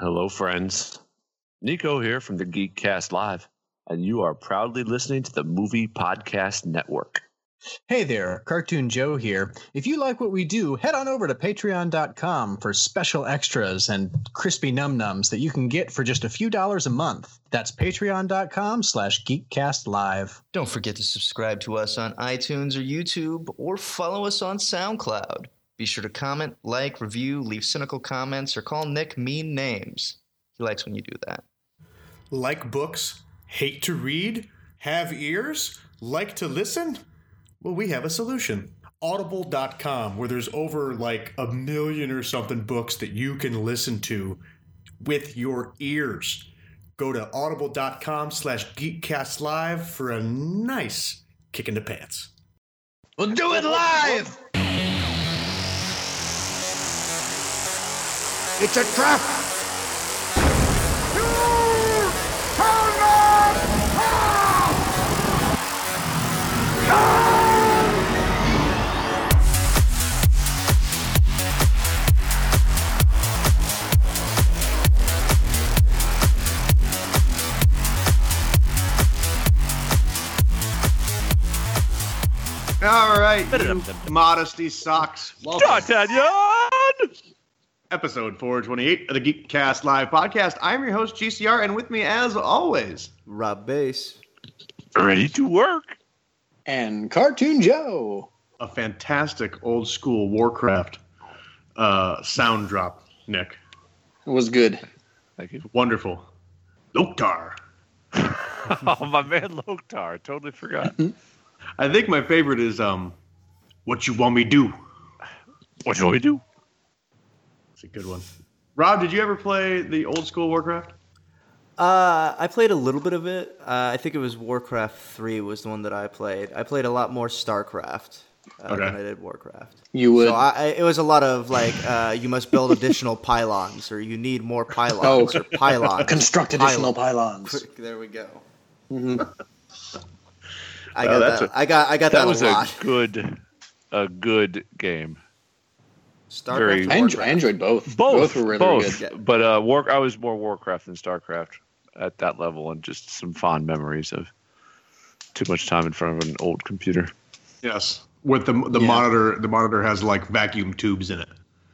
Hello, friends. Nico here from the Geekcast Live, and you are proudly listening to the Movie Podcast Network. Hey there, Cartoon Joe here. If you like what we do, head on over to patreon.com for special extras and crispy num-nums that you can get for just a few dollars a month. That's patreon.com slash geekcastlive. Don't forget to subscribe to us on iTunes or YouTube or follow us on SoundCloud. Be sure to comment, like, review, leave cynical comments, or call Nick mean names. He likes when you do that. Like books, hate to read, have ears, like to listen? Well, we have a solution. Audible.com, where there's over like a million or something books that you can listen to with your ears. Go to audible.com slash geekcastlive for a nice kick in the pants. We'll do it live! It's a trap! All right, you modesty socks. Welcome. D'Artagnan! Episode 428 of the Geekcast Live podcast. I'm your host, GCR, and with me, as always, Rob Bass. Ready to work. And Cartoon Joe. a fantastic old school Warcraft uh, sound drop, Nick. It was good. Thank you. Wonderful. Loktar. oh, my man Loktar. Totally forgot. I think my favorite is um, What You Want Me Do. what shall we do? It's a good one. Rob, did you ever play the old school Warcraft? Uh, I played a little bit of it. Uh, I think it was Warcraft 3 was the one that I played. I played a lot more StarCraft uh, Okay. than I did Warcraft. You would. So I, I, it was a lot of like, uh, you must build additional pylons, or you need more pylons, Oh, or pylons. construct additional pylons. Quick, There we go. Mhm. I Well, got that's that. a- I got. I got that, That was a a good, a good game. StarCraft. very- and I, enjoy, I Warcraft. enjoyed both. Both, were really both. good. But uh, War, I was more Warcraft than Starcraft at that level, and just some fond memories of too much time in front of an old computer. Yes. With the the Yeah. monitor, the monitor has like vacuum tubes in it.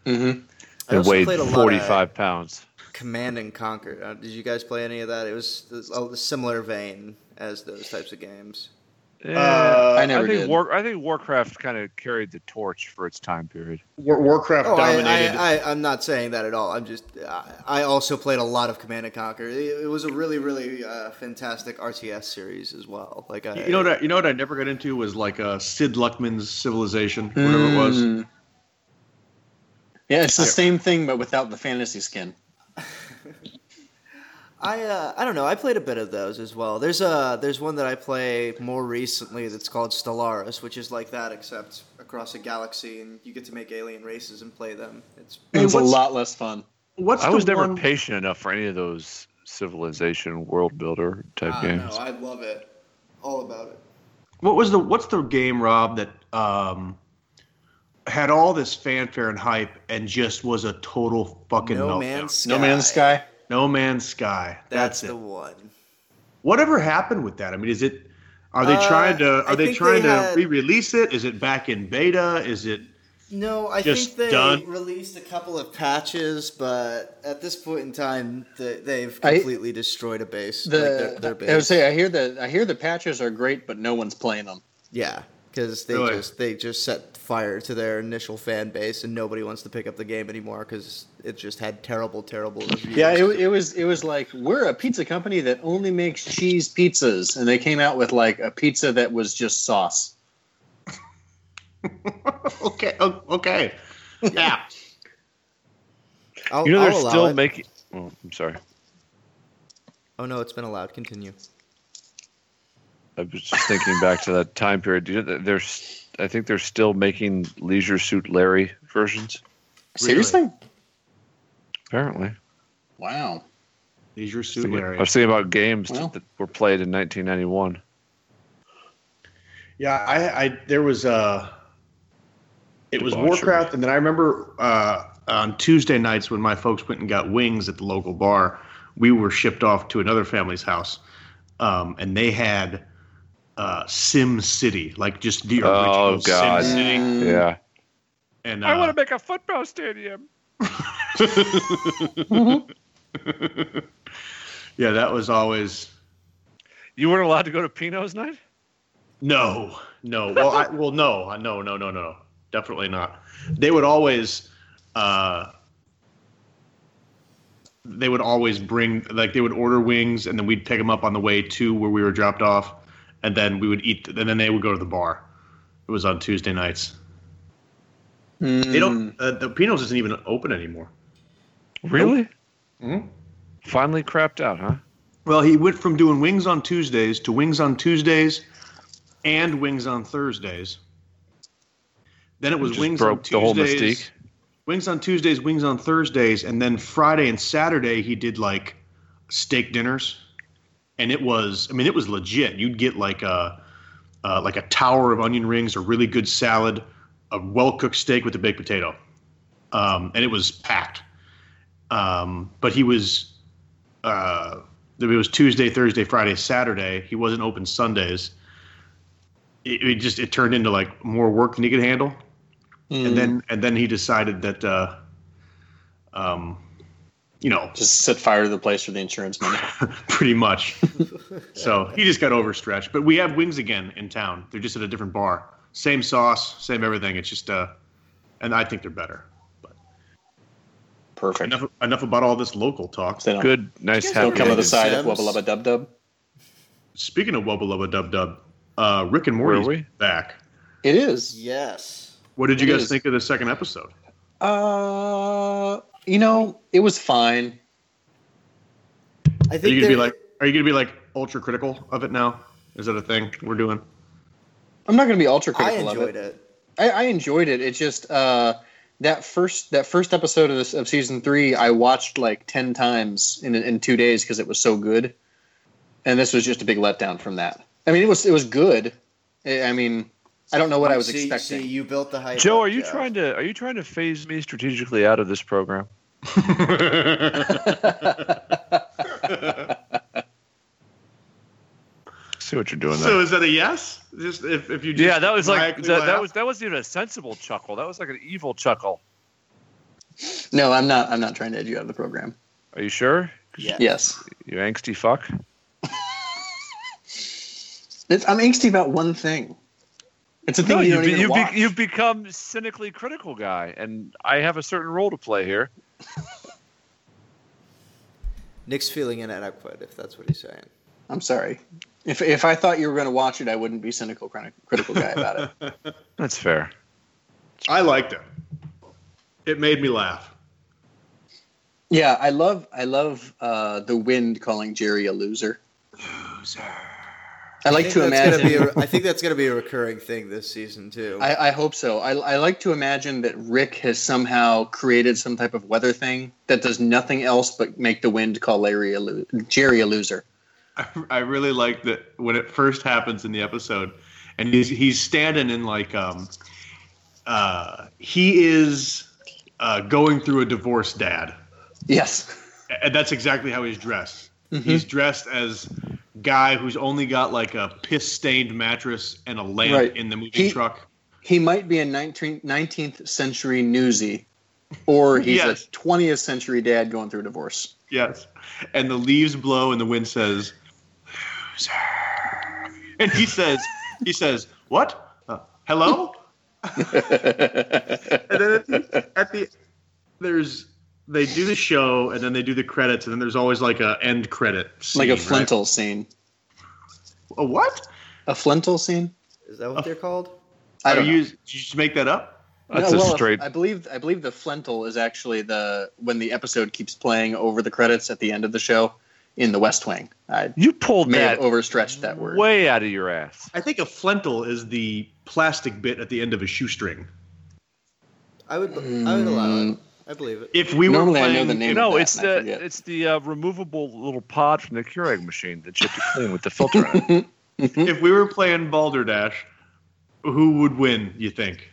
hmm I It weighed played a lot forty-five pounds. Command and Conquer. Uh, did you guys play any of that? It was a similar vein as those types of games. Yeah, Uh, I never think did. War, I think Warcraft kind of carried the torch for its time period. War, Warcraft Oh, dominated. I, I, I'm not saying that at all. I'm just, I, I also played a lot of Command and Conquer. It, it was a really, really uh, fantastic RTS series as well. Like, I, you know what? I, you know what I never got into was like uh, Sid Luckman's Civilization, whatever it was. Mm. Yeah, it's the same thing, but without the fantasy skin. I, uh, I don't know. I played a bit of those as well. There's a, there's one that I play more recently that's called Stellaris, which is like that except across a galaxy, and you get to make alien races and play them. It's it's a lot less fun. What's I was never one? patient enough for any of those civilization world builder type I games. know. I love it. All about it. What was the what's the game, Rob, that um, had all this fanfare and hype and just was a total fucking No meltdown? Man's Sky. No Man's Sky. No Man's Sky. That's, That's, the it. one. Whatever happened with that? I mean, is it? Are they Uh, trying to? Are I they trying they to re-release it? Is it back in beta? Is it? No, I Just think they done? released a couple of patches, but at this point in time, the, they've I- completely destroyed a base. The like their, their base. I would say I hear the I hear the patches are great, but no one's playing them. yeah, because they Really? just they just set fire to their initial fan base, and nobody wants to pick up the game anymore because it just had terrible, terrible reviews. Yeah, it, it was it was like we're a pizza company that only makes cheese pizzas, and they came out with like a pizza that was just sauce. okay. Okay. Yeah. I'll, You know they're allow still making. Oh, I'm sorry. Oh no, it's been allowed. Continue. I was just thinking back to that time period. You know, there's, I think they're still making Leisure Suit Larry versions. Seriously? Apparently, Wow. Leisure I Suit thinking, I Larry. was thinking about games Well. that were played in 1991. Yeah, I, I there was uh it was Debauchery. Warcraft, and then I remember uh on Tuesday nights when my folks went and got wings at the local bar, we were shipped off to another family's house, um, and they had uh, Sim City, like just the original Oh, God. Sim City. Yeah. And I want uh, to make a football stadium. yeah, that was always You weren't allowed to go to Pino's night? no, no. Well, I, well, no, no, no, no, no, definitely not. They would always, uh, they would always bring like they would order wings, and then we'd pick them up on the way to where we were dropped off, and then we would eat, and then they would go to the bar. It was on Tuesday nights. They don't. Uh, the Pino's isn't even open anymore. Really? Mhm. Finally crapped out, huh? Well, he went from doing wings on Tuesdays to wings on Tuesdays and wings on Thursdays. Then it was Just wings broke on the whole Tuesdays. mystique. Wings on Tuesdays, wings on Thursdays, and then Friday and Saturday he did like steak dinners, and it was I mean it was legit. You'd get like a uh, like a tower of onion rings, a really good salad, a well cooked steak with a baked potato, um, and it was packed. Um, but he was uh, it was Tuesday, Thursday, Friday, Saturday. He wasn't open Sundays. It, it just it turned into like more work than he could handle and then and then he decided that uh um you know just set fire to the place for the insurance money. pretty much so he just got overstretched but we have wings again in town they're just at a different bar same sauce same everything it's just uh and i think they're better But Perfect. enough enough about all this local talk They don't, Good, nice, guys don't come to the Sims. side of Wubba Lubba Dub Dub. speaking of wubba lubba dub dub uh rick and Where are morty's back It is. Yes. what did you It guys is. think of the second episode Uh, you know, it was fine. I are think you gonna be they're- like are you gonna be like ultra critical of it now is that a thing we're doing I'm not going to be ultra I critical of it. I enjoyed it. I, I enjoyed it. It's just uh, that first that first episode of this of season three, I watched like ten times in in two days because it was so good, and this was just a big letdown from that. I mean, it was it was good. I I mean, I don't know what I was see, expecting. See, you built the hype. Joe, up, are you trying to are you trying to phase me strategically out of this program? See what you're doing so is that a yes just if, if you just yeah, that was like that, that was that wasn't even a sensible chuckle. That was like an evil chuckle. no, I'm not. I'm not trying to edge you out of the program. Are you sure? Yeah. Yes, You angsty fuck. I'm angsty about one thing. It's a thing No, you you've, don't be, even you've, watch. be, you've become cynically critical guy, and I have a certain role to play here. Nick's feeling inadequate, if that's what he's saying. I'm sorry. If if I thought you were going to watch it, I wouldn't be cynical critical guy about it. That's fair. I liked it. It made me laugh. Yeah, I love I love uh, the wind calling Jerry a loser. Loser. I like I to think imagine. Gonna be a, I think that's going to be a recurring thing this season too. I, I hope so. I, I like to imagine that Rick has somehow created some type of weather thing that does nothing else but make the wind call Larry a lo- Jerry a loser. I, I really like that when it first happens in the episode, and he's he's standing in like um, uh, he is uh, going through a divorce, dad, Yes. and that's exactly how he's dressed. He's dressed as guy who's only got like a piss stained mattress and a lamp Right. in the moving He- truck. He might be a 19, 19th century newsy, or he's Yes. a 20th century dad going through a divorce. Yes. And the leaves blow and the wind says, loser. And he says, he says, what? Uh, hello? and then at the, at the, there's, they do the show and then they do the credits and then there's always like a end credit scene, like a right? scene. A what? A flintle scene? Is that what they're called? I Are don't you, did you just make that up? That's No, a well, straight. I believe I believe the flintle is actually the when the episode keeps playing over the credits at the end of the show in the West Wing. I You pulled may that have overstretched that word. way out of your ass. I think a flintle is the plastic bit at the end of a shoestring. I would. I would allow it. Mm, I believe it. If we were Normally I know playing, the name. if- No, that, it's and the it's the uh, removable little pod from the Keurig machine that you have to clean with the filter in it. if we were playing Balderdash, who would win? You think?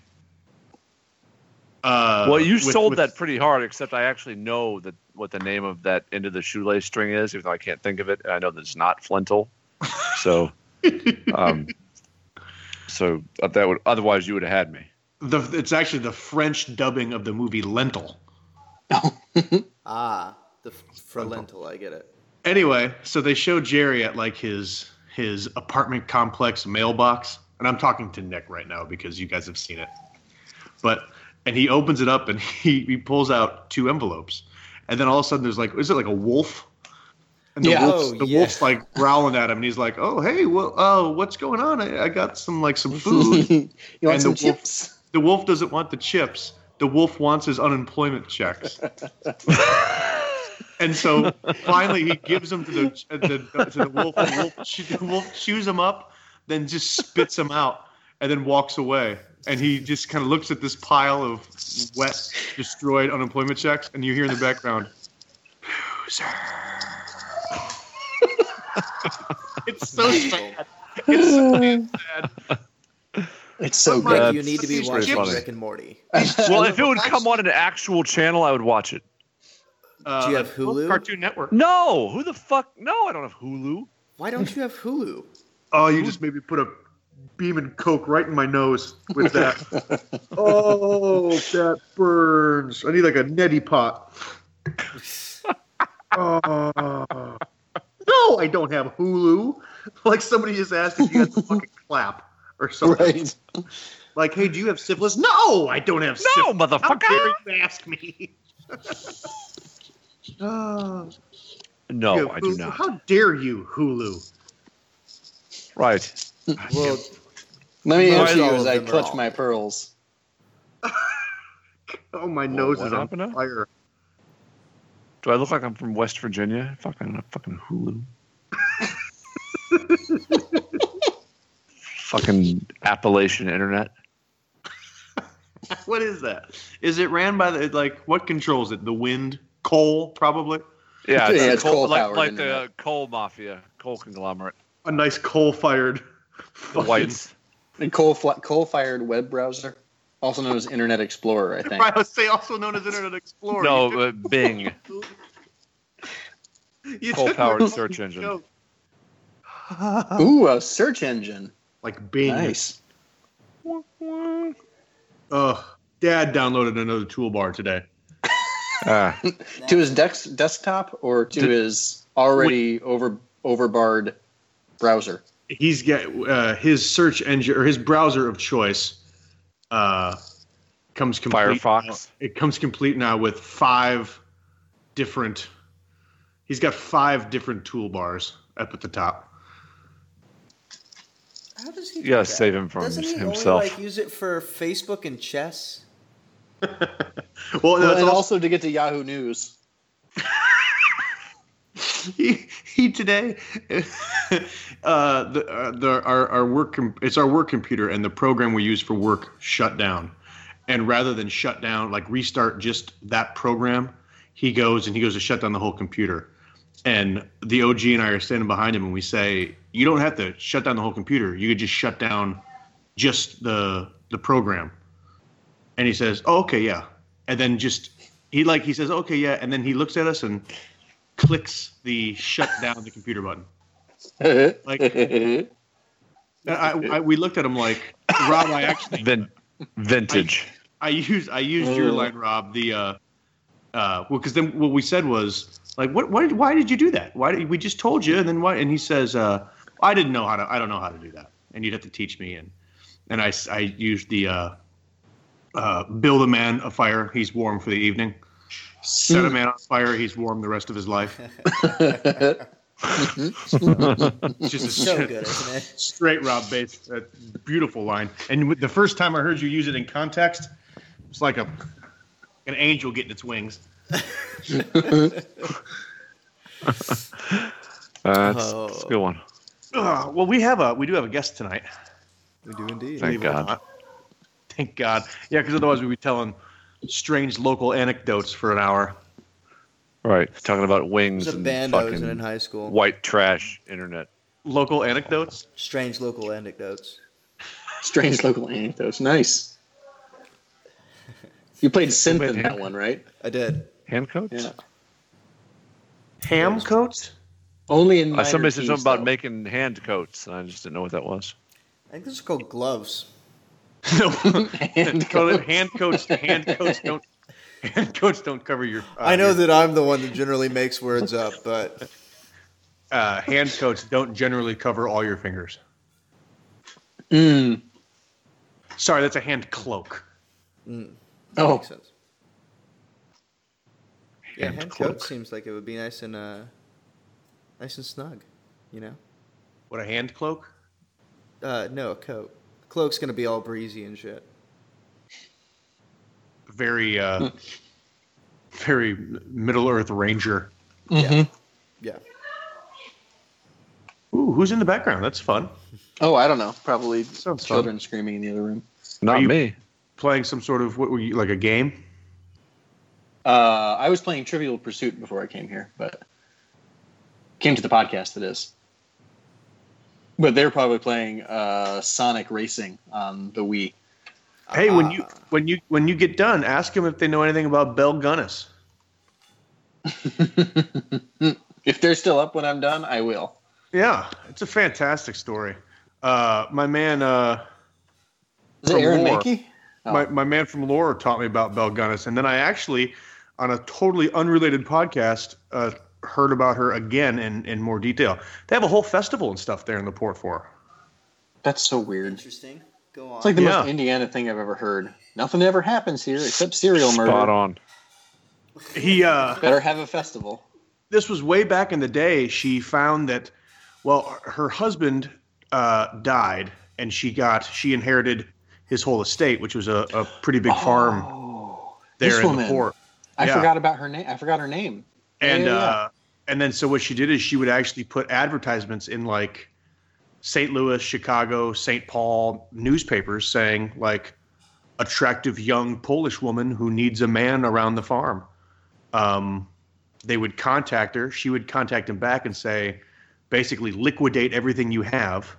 Uh, well, you with- sold with- that pretty hard. Except I actually know that what the name of that end of the shoelace string is, even though I can't think of it. I know that it's not flintel. So, um, so uh, that would otherwise you would have had me. The, it's actually the French dubbing of the movie Lentil. Ah, the f- for lentil. I get it. Anyway, so they show Jerry at like his his apartment complex mailbox, and I'm talking to Nick right now because you guys have seen it. But and he opens it up and he, he pulls out two envelopes, and then all of a sudden there's like is it like a wolf? And the Yeah. wolf's, Oh, the yeah. wolf's like growling at him, and he's like, "Oh, hey, well, oh, what's going on? I, I got some like some food." you want And some the wolf- chips? the wolf doesn't want the chips. The wolf wants his unemployment checks. and so finally he gives them to the, the to the wolf. The wolf, chew- the wolf chews them up, then just spits them out, and then walks away. And he just kind of looks at this pile of wet, destroyed unemployment checks, and you hear in the background, "Loser." it's so sad. It's so sad. It's so Mike, good. That's- you need to be that's watching funny. Rick and Morty. Well, if it would come on an actual channel, I would watch it. Uh, Do you have Hulu? Cartoon Network. No, who the fuck? No, I don't have Hulu. Why don't you have Hulu? Oh, you just maybe put a beam and coke right in my nose with that. oh, that burns. I need like a neti pot. oh. No, I don't have Hulu. Like somebody just asked if you had the fucking clap or something. Right. Like, hey, do you have syphilis? No, I don't have syphilis. No, motherfucker. How dare you ask me? Oh, you No, I do Hulu? not. How dare you, Hulu? Right. Well, Let me answer you as I clutch my pearls. Oh, my nose is on happened now? fire. Do I look like I'm from West Virginia? Fuck, I don't have fucking Hulu. Fucking Appalachian internet. What is that? Is it ran by the like what controls it? The wind, coal, probably. Yeah, Yeah, it's coal, like, coal-powered like the internet. coal mafia, coal conglomerate, A nice coal-fired. the whites. A coal coal fired web browser, also known as Internet Explorer, I think. I would say also known as Internet Explorer. No, uh, Bing, coal-powered search engine. Ooh, a search engine. Like Bing. Nice. Ugh. Dad downloaded another toolbar today. Ah, To his dex- desktop or to Did- his already over overbarred browser. He's got uh, his search engine or his browser of choice. Uh, comes complete. Firefox. It comes complete now with five different. He's got five different toolbars up at the top. How does he? You do gotta that? save him from Doesn't he himself. only like use it for Facebook and chess? Well, Well, that's and also, also to get to Yahoo News. he, he today. uh, the, uh, the our, our work com- it's our work computer and the program we use for work shut down, and rather than shut down like restart just that program, he goes and he goes to shut down the whole computer. And the OG and I are standing behind him, and we say, "You don't have to shut down the whole computer. You could just shut down just the the program." And he says, "Oh, okay, yeah." And then just he like he says, "Okay, yeah," and then he looks at us and clicks the shut down the computer button. Like I, I, we looked at him like Rob. I actually Vin- vintage. I used I used your Oh. line, Rob. The uh, uh, well, because then what we said was like, what, what, did, why did you do that? Why did we just told you? And then why? And he says, uh, I didn't know how to. I don't know how to do that, and you'd have to teach me. And and I I used the uh, uh, build a man a fire. He's warm for the evening. Set a man on fire. He's warm the rest of his life. It's just a So straight- good, straight Rob. That beautiful line. And the first time I heard you use it in context, it's like a an angel getting its wings. Uh, that's, that's a good one. Uh, well, we have a we do have a guest tonight. We do indeed. Thank believe God. Thank God. Yeah, because otherwise we'd be telling strange local anecdotes for an hour. Right, talking about wings was a and band I was in fucking in high school. white trash internet. Local anecdotes. Strange local anecdotes. Strange local anecdotes. Nice. You played synth in that one, right? I did. Hand coats? Yeah. Ham coats? Only in Uh, somebody said keys, something about making hand coats, and I just didn't know what that was. I think this is called gloves. no. Hand Call it coats. hand coats. Hand coats don't. Hand coats don't cover your. Uh, I know your- that I'm the one that generally makes words up, but uh, hand coats don't generally cover all your fingers. Mm. Sorry, that's a hand cloak. mm, Oh, makes sense. Yeah, Hand hand cloak. coat seems like it would be nice and uh, nice and snug. You know? What a hand cloak? Uh, no, a coat. Cloak's gonna be all breezy and shit. Very, uh, very Middle Earth Ranger. mhm. Yeah. Ooh, who's in the background? That's fun. oh, I don't know. Probably Sounds fun. children screaming in the other room. Not you- me. Playing some sort of what were you like a game? Uh, I was playing Trivial Pursuit before I came here, but came to the podcast. It is, but they're probably playing uh, Sonic Racing on the Wii. Hey, when you Ah. when you when you get done, ask them if they know anything about Belle Gunness. if they're still up when I'm done, I will. Yeah, it's a fantastic story. Uh, my man, uh, Is it Aaron Lore. Mahnke? Oh. my, my man from Lore taught me about Belle Gunness, and then I actually, on a totally unrelated podcast, uh, heard about her again in, in more detail. They have a whole festival and stuff there in the port for. her. That's so weird. Interesting. Go on. It's like the Yeah. most Indiana thing I've ever heard. Nothing ever happens here except serial murder. Spot on. He uh, Better have a festival. this was way back in the day. She found that, well, her husband uh, died, and she got she inherited his whole estate, which was a, a pretty big farm Oh, there this in woman. the port. I Yeah. forgot about her name. I forgot her name. And Yeah, yeah, uh, and then so what she did is she would actually put advertisements in like St. Louis, Chicago, St. Paul newspapers saying like attractive young Polish woman who needs a man around the farm. Um, they would contact her. She would contact him back and say, basically liquidate everything you have,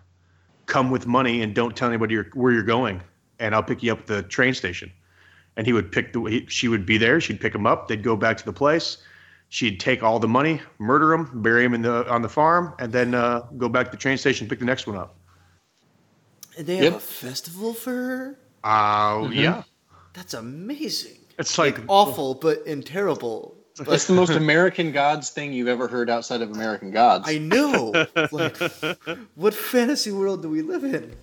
come with money, and don't tell anybody you're, where you're going, and I'll pick you up at the train station. And he would pick the. He, she would be there. She'd pick him up. They'd go back to the place. She'd take all the money, murder him, bury him in the on the farm, and then uh, go back to the train station, pick the next one up. And they have Yep. a festival for her. Oh yeah, That's amazing. it's like, Awful, but in terrible. That's the most American Gods thing you've ever heard outside of American Gods. I know. like, what fantasy world do we live in?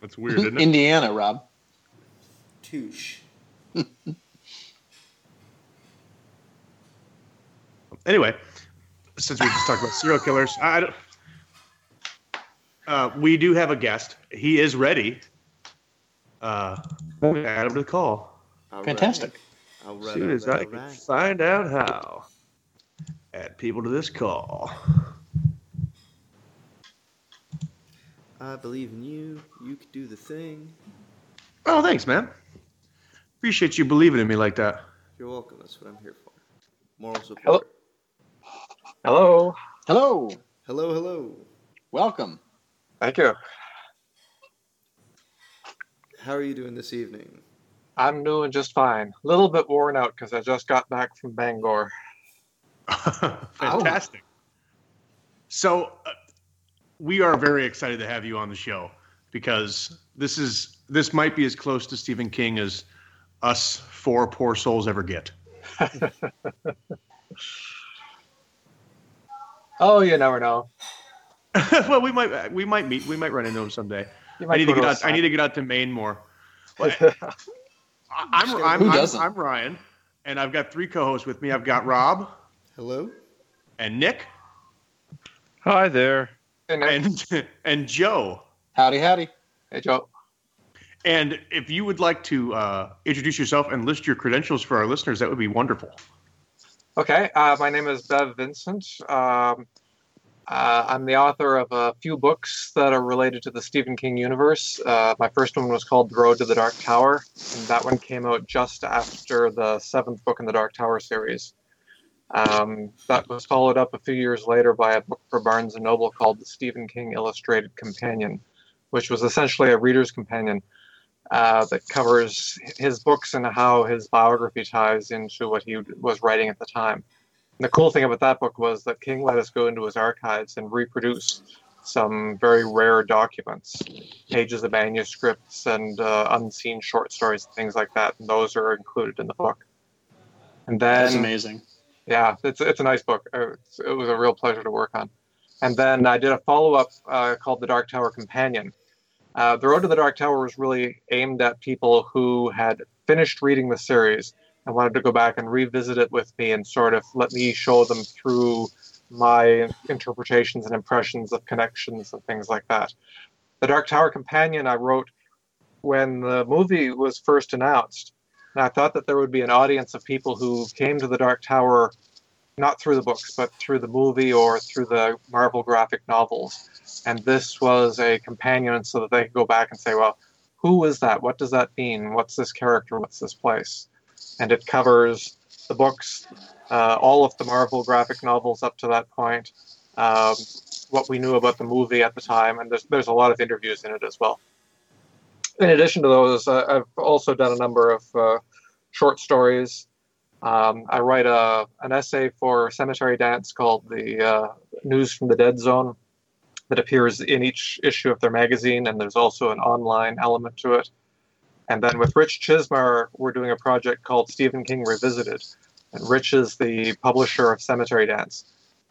that's weird, isn't it? Indiana, Rob. Touche. anyway, since we just talked about serial killers, I I don't. Uh, we do have a guest. He is ready. Uh, add him to the call. All Fantastic. right. As right, soon as right, I can right. find out how. Add people to this call. I believe in you. You can do the thing. Oh, thanks, man. Appreciate you believing in me like that. You're welcome. That's what I'm here for. Moral support. Hello. Hello. Hello. Hello, hello. Welcome. Thank you. How are you doing this evening? I'm doing just fine. A little bit worn out because I just got back from Bangor. Fantastic. So, uh, we are very excited to have you on the show because this is this might be as close to Stephen King as us four poor souls ever get. Oh, you never know. well, we might we might meet. We might run into him someday. I need to get a out. I need to get out to Maine more. Well, I- I'm I'm, Who I'm, doesn't? I'm Ryan, and I've got three co-hosts with me. I've got Rob Hello? and Nick Hi there. Hey, Nick. and and Joe. Howdy, howdy. Hey, Joe. And if you would like to uh, introduce yourself and list your credentials for our listeners, that would be wonderful. Okay, uh, my name is Bev Vincent. Um, uh, I'm the author of a few books that are related to the Stephen King universe. Uh, my first one was called The Road to the Dark Tower, and that one came out just after the seventh book in the Dark Tower series. Um, that was followed up a few years later by a book for Barnes and Noble called The Stephen King Illustrated Companion, which was essentially a reader's companion uh, that covers his books and how his biography ties into what he was writing at the time. And the cool thing about that book was that King let us go into his archives and reproduce some very rare documents, pages of manuscripts and uh, unseen short stories, things like that. And those are included in the book. And then, That's amazing. yeah, it's it's a nice book. Uh, It was a real pleasure to work on. And then I did a follow up uh, called The Dark Tower Companion. Uh, the Road to the Dark Tower was really aimed at people who had finished reading the series and wanted to go back and revisit it with me and sort of let me show them through my interpretations and impressions of connections and things like that. The Dark Tower Companion I wrote when the movie was first announced. And I thought that there would be an audience of people who came to the Dark Tower not through the books, but through the movie or through the Marvel graphic novels. And this was a companion so that they could go back and say, well, who is that? What does that mean? What's this character? What's this place? And it covers the books, uh, all of the Marvel graphic novels up to that point, um, what we knew about the movie at the time, and there's, there's a lot of interviews in it as well. In addition to those, uh, I've also done a number of uh, short stories. Um, I write a, an essay for Cemetery Dance called the uh, News from the Dead Zone that appears in each issue of their magazine, and there's also an online element to it. And then with Rich Chizmar, we're doing a project called Stephen King Revisited. And Rich is the publisher of Cemetery Dance.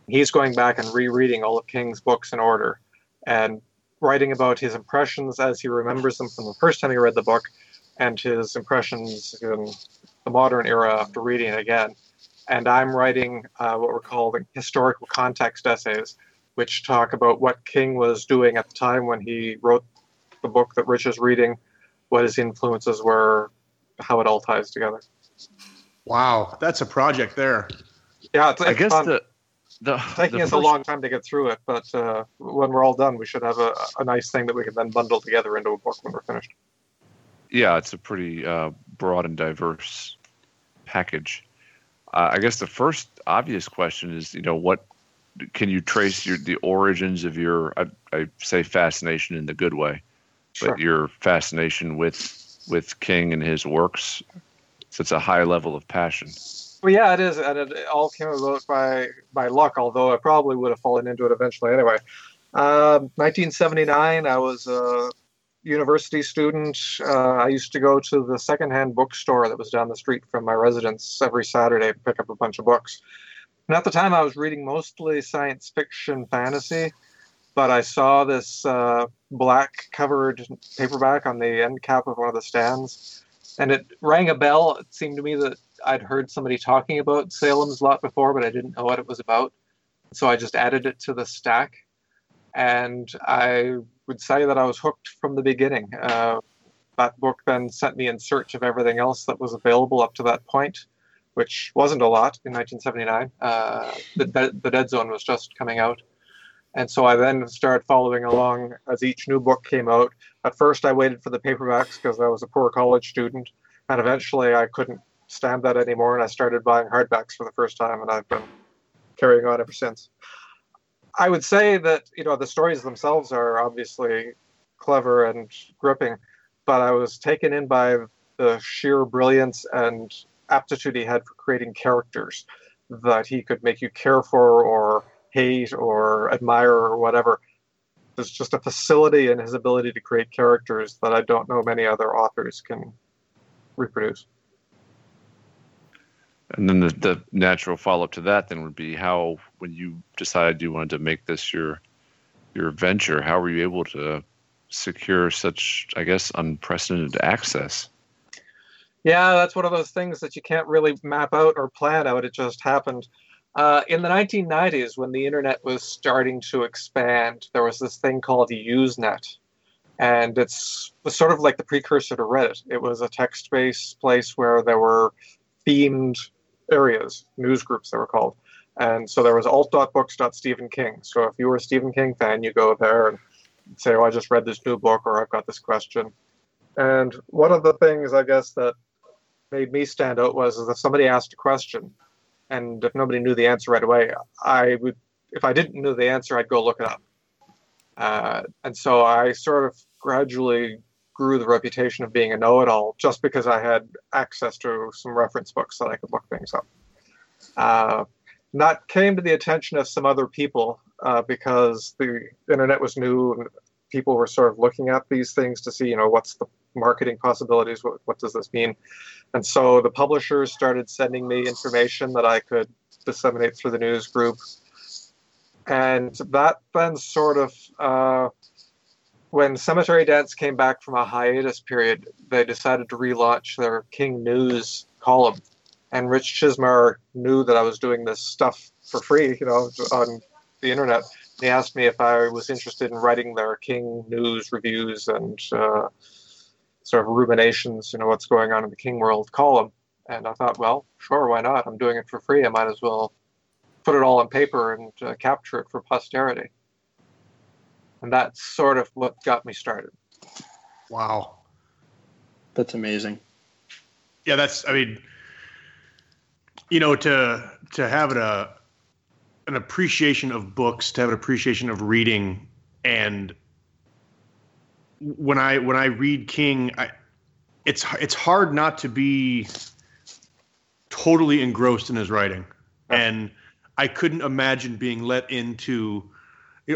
He's going back and rereading all of King's books in order and writing about his impressions as he remembers them from the first time he read the book and his impressions in the modern era after reading it again. And I'm writing uh, what we're calling historical context essays, which talk about what King was doing at the time when he wrote the book that Rich is reading, what his influences were, how it all ties together. Wow, that's a project there. Yeah, it's, I guess fun. the the taking the us a long time to get through it, but uh, when we're all done, we should have a, a nice thing that we can then bundle together into a book when we're finished. Yeah, it's a pretty uh, broad and diverse package. Uh, I guess the first obvious question is, you know, what can you trace your the origins of your I, I say fascination in the good way, Sure. but your fascination with with King and his works. So it's a high level of passion. Well, yeah, it is, and it all came about by by luck. Although I probably would have fallen into it eventually anyway. Um 1979, I was a university student. Uh, I used to go to the secondhand bookstore that was down the street from my residence every Saturday to pick up a bunch of books. And at the time, I was reading mostly science fiction, fantasy. But I saw this uh, black covered paperback on the end cap of one of the stands, and it rang a bell. It seemed to me that I'd heard somebody talking about Salem's Lot before, but I didn't know what it was about. So I just added it to the stack. And I would say that I was hooked from the beginning. Uh, that book then sent me in search of everything else that was available up to that point, which wasn't a lot in 1979. Uh, the, the, the Dead Zone was just coming out. And so I then started following along as each new book came out. At first, I waited for the paperbacks because I was a poor college student. And eventually, I couldn't stand that anymore. And I started buying hardbacks for the first time. And I've been carrying on ever since. I would say that, you know, the stories themselves are obviously clever and gripping, but I was taken in by the sheer brilliance and aptitude he had for creating characters that he could make you care for or hate or admire or whatever. There's just a facility in his ability to create characters that I don't know many other authors can reproduce. And then the, the natural follow up to that then would be how when you decided you wanted to make this your your venture, how were you able to secure such I guess unprecedented access? Yeah, that's one of those things that you can't really map out or plan out. It just happened. Uh, in the 1990s, when the internet was starting to expand, there was this thing called Usenet, and it's was sort of like the precursor to Reddit. It was a text-based place where there were themed areas, news groups they were called, and so there was alt.books.stephen King. So if you were a Stephen King fan, you go there and say, "Oh, I just read this new book," or "I've got this question." And one of the things I guess that made me stand out was is if somebody asked a question and if nobody knew the answer right away, I would, if I didn't know the answer, I'd go look it up. Uh, and so I sort of gradually grew the reputation of being a know-it-all just because I had access to some reference books that I could look things up. Uh, that came to the attention of some other people uh, because the internet was new and people were sort of looking at these things to see, you know, what's the marketing possibilities? What, what does this mean? And so the publishers started sending me information that I could disseminate through the news group. And that then sort of, uh, when Cemetery Dance came back from a hiatus period, they decided to relaunch their King News column. And Rich Chizmar knew that I was doing this stuff for free, you know, on the internet. He asked me if I was interested in writing their King News reviews and uh, sort of ruminations, you know, what's going on in the King World column. And I thought, well, sure, why not? I'm doing it for free. I might as well put it all on paper and uh, capture it for posterity. And that's sort of what got me started. Wow. That's amazing. Yeah, that's. I mean, you know, to to have it a an appreciation of books, to have an appreciation of reading, and when I when I read King, I, it's it's hard not to be totally engrossed in his writing, and I couldn't imagine being let into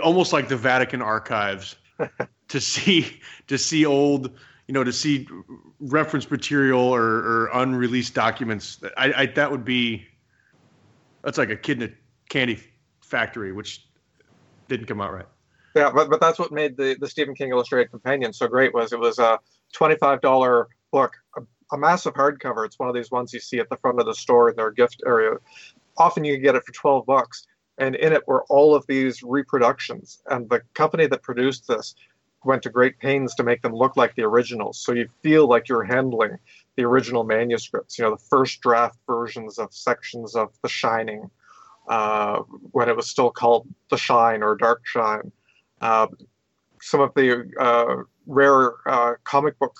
almost like the Vatican archives to see to see old you know to see reference material or, or unreleased documents. I, I that would be that's like a kid in a candy factory, which didn't come out right. Yeah, but, but that's what made the, the Stephen King Illustrated Companion so great was it was a $25 book, a, a massive hardcover. It's one of these ones you see at the front of the store in their gift area. Uh, often you can get it for 12 bucks. And in it were all of these reproductions. And the company that produced this went to great pains to make them look like the originals. So you feel like you're handling the original manuscripts, you know, the first draft versions of sections of The Shining, uh, when it was still called The Shine or Dark Shine. Uh, some of the uh, rare uh, comic book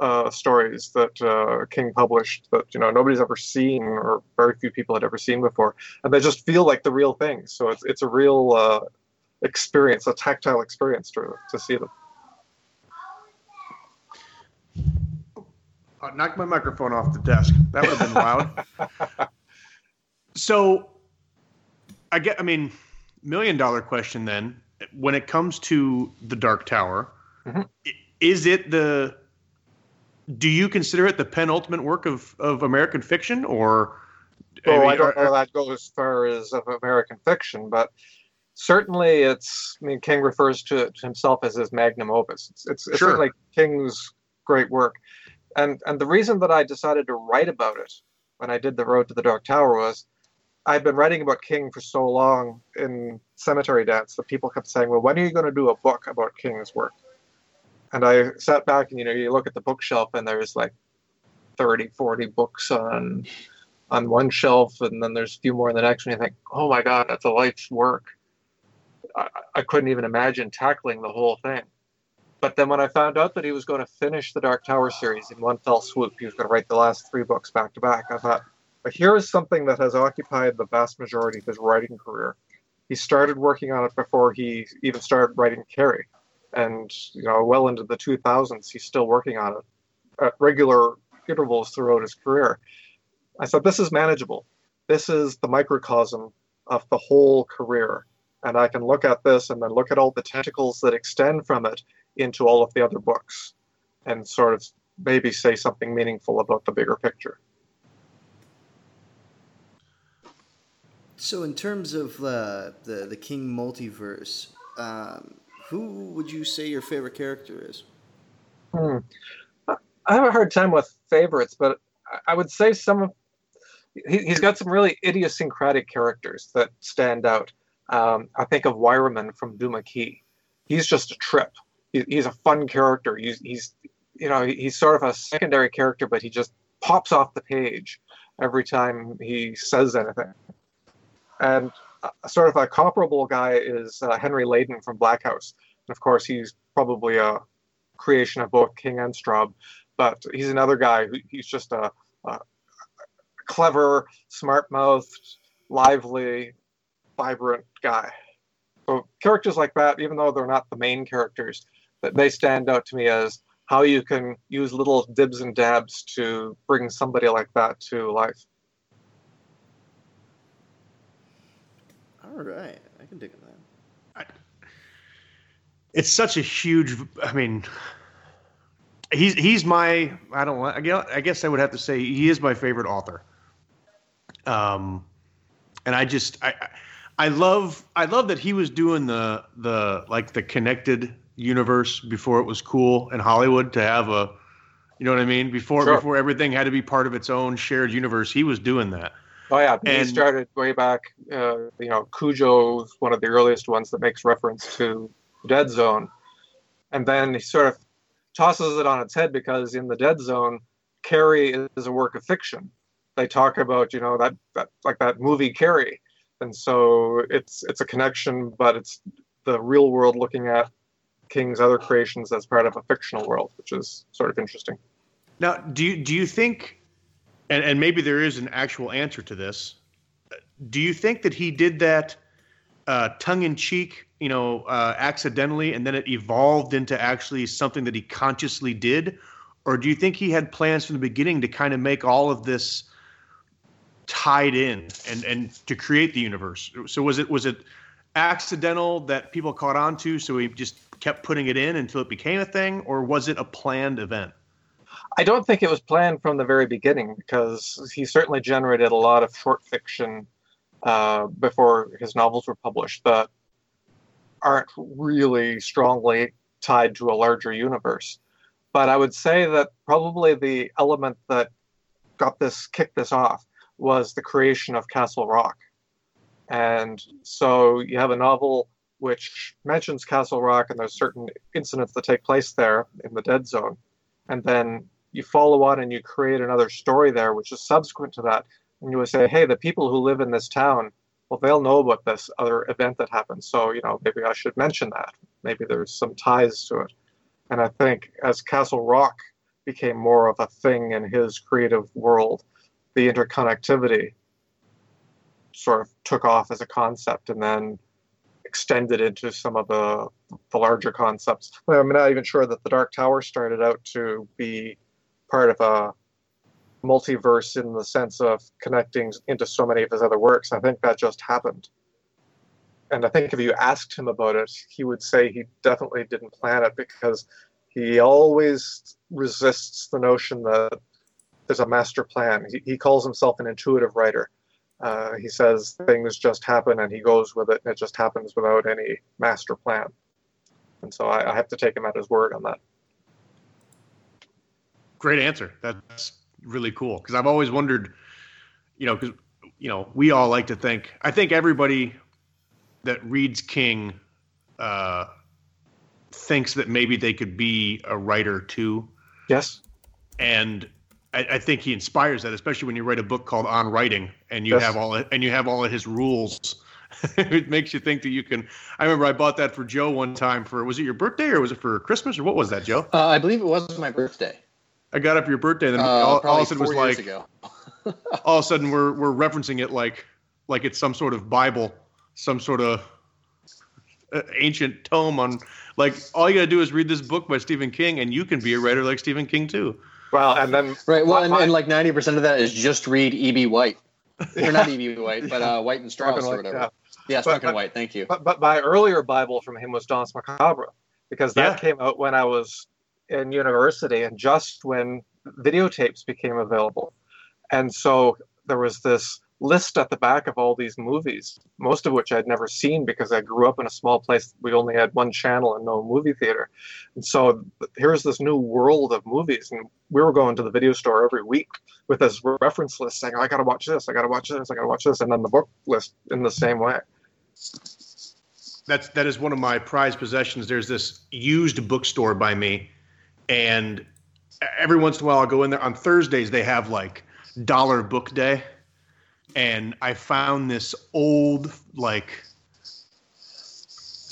uh, stories that uh, King published that you know nobody's ever seen or very few people had ever seen before, and they just feel like the real thing. So it's it's a real uh, experience, a tactile experience to to see them. I knocked my microphone off the desk. That would have been loud. so, I get. I mean, million dollar question then when it comes to the Dark Tower, Mhm. is it the? Do you consider it the penultimate work of, of American fiction, or? Oh, I, mean, don't are- know that goes as far as of American fiction, but certainly it's. I mean, King refers to, to himself as his magnum opus. It's, it's, it's Sure. certainly King's great work, and and the reason that I decided to write about it when I did the Road to the Dark Tower was I'd been writing about King for so long in Cemetery Dance that people kept saying, "Well, when are you going to do a book about King's work?" And I sat back and you know you look at the bookshelf and there's like 30, 40 books on on one shelf, and then there's a few more in the next one. You think, "Oh my God, that's a life's work." I, I couldn't even imagine tackling the whole thing. But then when I found out that he was going to finish the Dark Tower series in one fell swoop, he was going to write the last three books back to back. I thought, but here is something that has occupied the vast majority of his writing career. He started working on it before he even started writing Carrie, and you know, well into the 2000s, he's still working on it at regular intervals throughout his career. I said, this is manageable. This is the microcosm of the whole career, and I can look at this and then look at all the tentacles that extend from it into all of the other books, and sort of maybe say something meaningful about the bigger picture. So, in terms of uh, the the King multiverse, um, who would you say your favorite character is? Hmm. I have a hard time with favorites, but I- would say some of he, he's got some really idiosyncratic characters that stand out. Um, I think of Wireman from Duma Key. He's just a trip. He, he's a fun character. He's, he's you know he's sort of a secondary character, but he just pops off the page every time he says anything. And sort of a comparable guy is uh, Henry Leyden from Black House. And of course, he's probably a creation of both King and Straub, but he's another guy who he's just a, a clever, smart-mouthed, lively, vibrant guy. So characters like that, even though they're not the main characters, that they stand out to me as how you can use little dibs and dabs to bring somebody like that to life. All right, I can dig that. It's such a huge. I mean, he's he's my. I don't. want- I guess I guess I would have to say he is my favorite author. Um, and I just I I- I love I love that he was doing the the like the connected universe before it was cool in Hollywood to have a. You know what I mean? Before Sure. before everything had to be part of its own shared universe, he was doing that. Oh yeah, he And- started way back. Uh, you know, Cujo is one of the earliest ones that makes reference to Dead Zone, and then he sort of tosses it on its head because in the Dead Zone, Carrie is a work of fiction. They talk about you know that, that like that movie Carrie, and so it's it's a connection, but it's the real world looking at King's other creations as part of a fictional world, which is sort of interesting. Now, do you do you think, and, and maybe there is an actual answer to this, do you think that he did that uh, tongue in cheek, you know, uh, accidentally, and then it evolved into actually something that he consciously did, or do you think he had plans from the beginning to kind of make all of this tied in and and to create the universe? So was it was it accidental that people caught on to, so he just kept putting it in until it became a thing, or was it a planned event? I don't think it was planned from the very beginning because he certainly generated a lot of short fiction uh, before his novels were published that aren't really strongly tied to a larger universe. But I would say that probably the element that got this kicked this off was the creation of Castle Rock. And so you have a novel which mentions Castle Rock and there's certain incidents that take place there in the Dead Zone. And then you follow on and you create another story there, which is subsequent to that. And you would say, hey, the people who live in this town, well, they'll know about this other event that happened. So, you know, maybe I should mention that. Maybe there's some ties to it. And I think as Castle Rock became more of a thing in his creative world, the interconnectivity sort of took off as a concept and then extended into some of the the larger concepts. I'm not even sure that the Dark Tower started out to be part of a multiverse in the sense of connecting into so many of his other works. I think that just happened. And I think if you asked him about it, he would say he definitely didn't plan it because he always resists the notion that there's a master plan. He, he calls himself an intuitive writer. Uh, he says things just happen and he goes with it and it just happens without any master plan. And so I, I have to take him at his word on that. Great answer. That's really cool because I've always wondered, you know, because you know we all like to think. I think everybody that reads King uh, thinks that maybe they could be a writer too, Yes. and I, I think he inspires that, especially when you write a book called On Writing and you Yes. have all and you have all of his rules. it makes you think that you can. I remember I bought that for Joe one time for was it your birthday or was it for Christmas or what was that, Joe? Uh, I believe it was my birthday. I got up for your birthday, and Uh, then all, all of a sudden was like, ago. all of a sudden we're we're referencing it like like it's some sort of Bible, some sort of uh, ancient tome on like all you gotta do is read this book by Stephen King, and you can be a writer like Stephen King too. Well, and then Right. Well, and, and like ninety percent of that is just read E.B. White, or not E.B. White, but uh, White and Strauss or whatever. yeah. Yeah, But- Strunk and White. Thank you. But, but my earlier Bible from him was Danse Macabre, because that Yeah. came out when I was in university and just when videotapes became available. And so there was this list at the back of all these movies, most of which I'd never seen because I grew up in a small place. We only had one channel and no movie theater. And so here's this new world of movies. And we were going to the video store every week with this reference list saying, I got to watch this, I got to watch this, I got to watch this. And then the book list in the same way. That's that is one of my prized possessions. There's this used bookstore by me, and every once in a while I'll go in there. On Thursdays they have like dollar book day, and I found this old like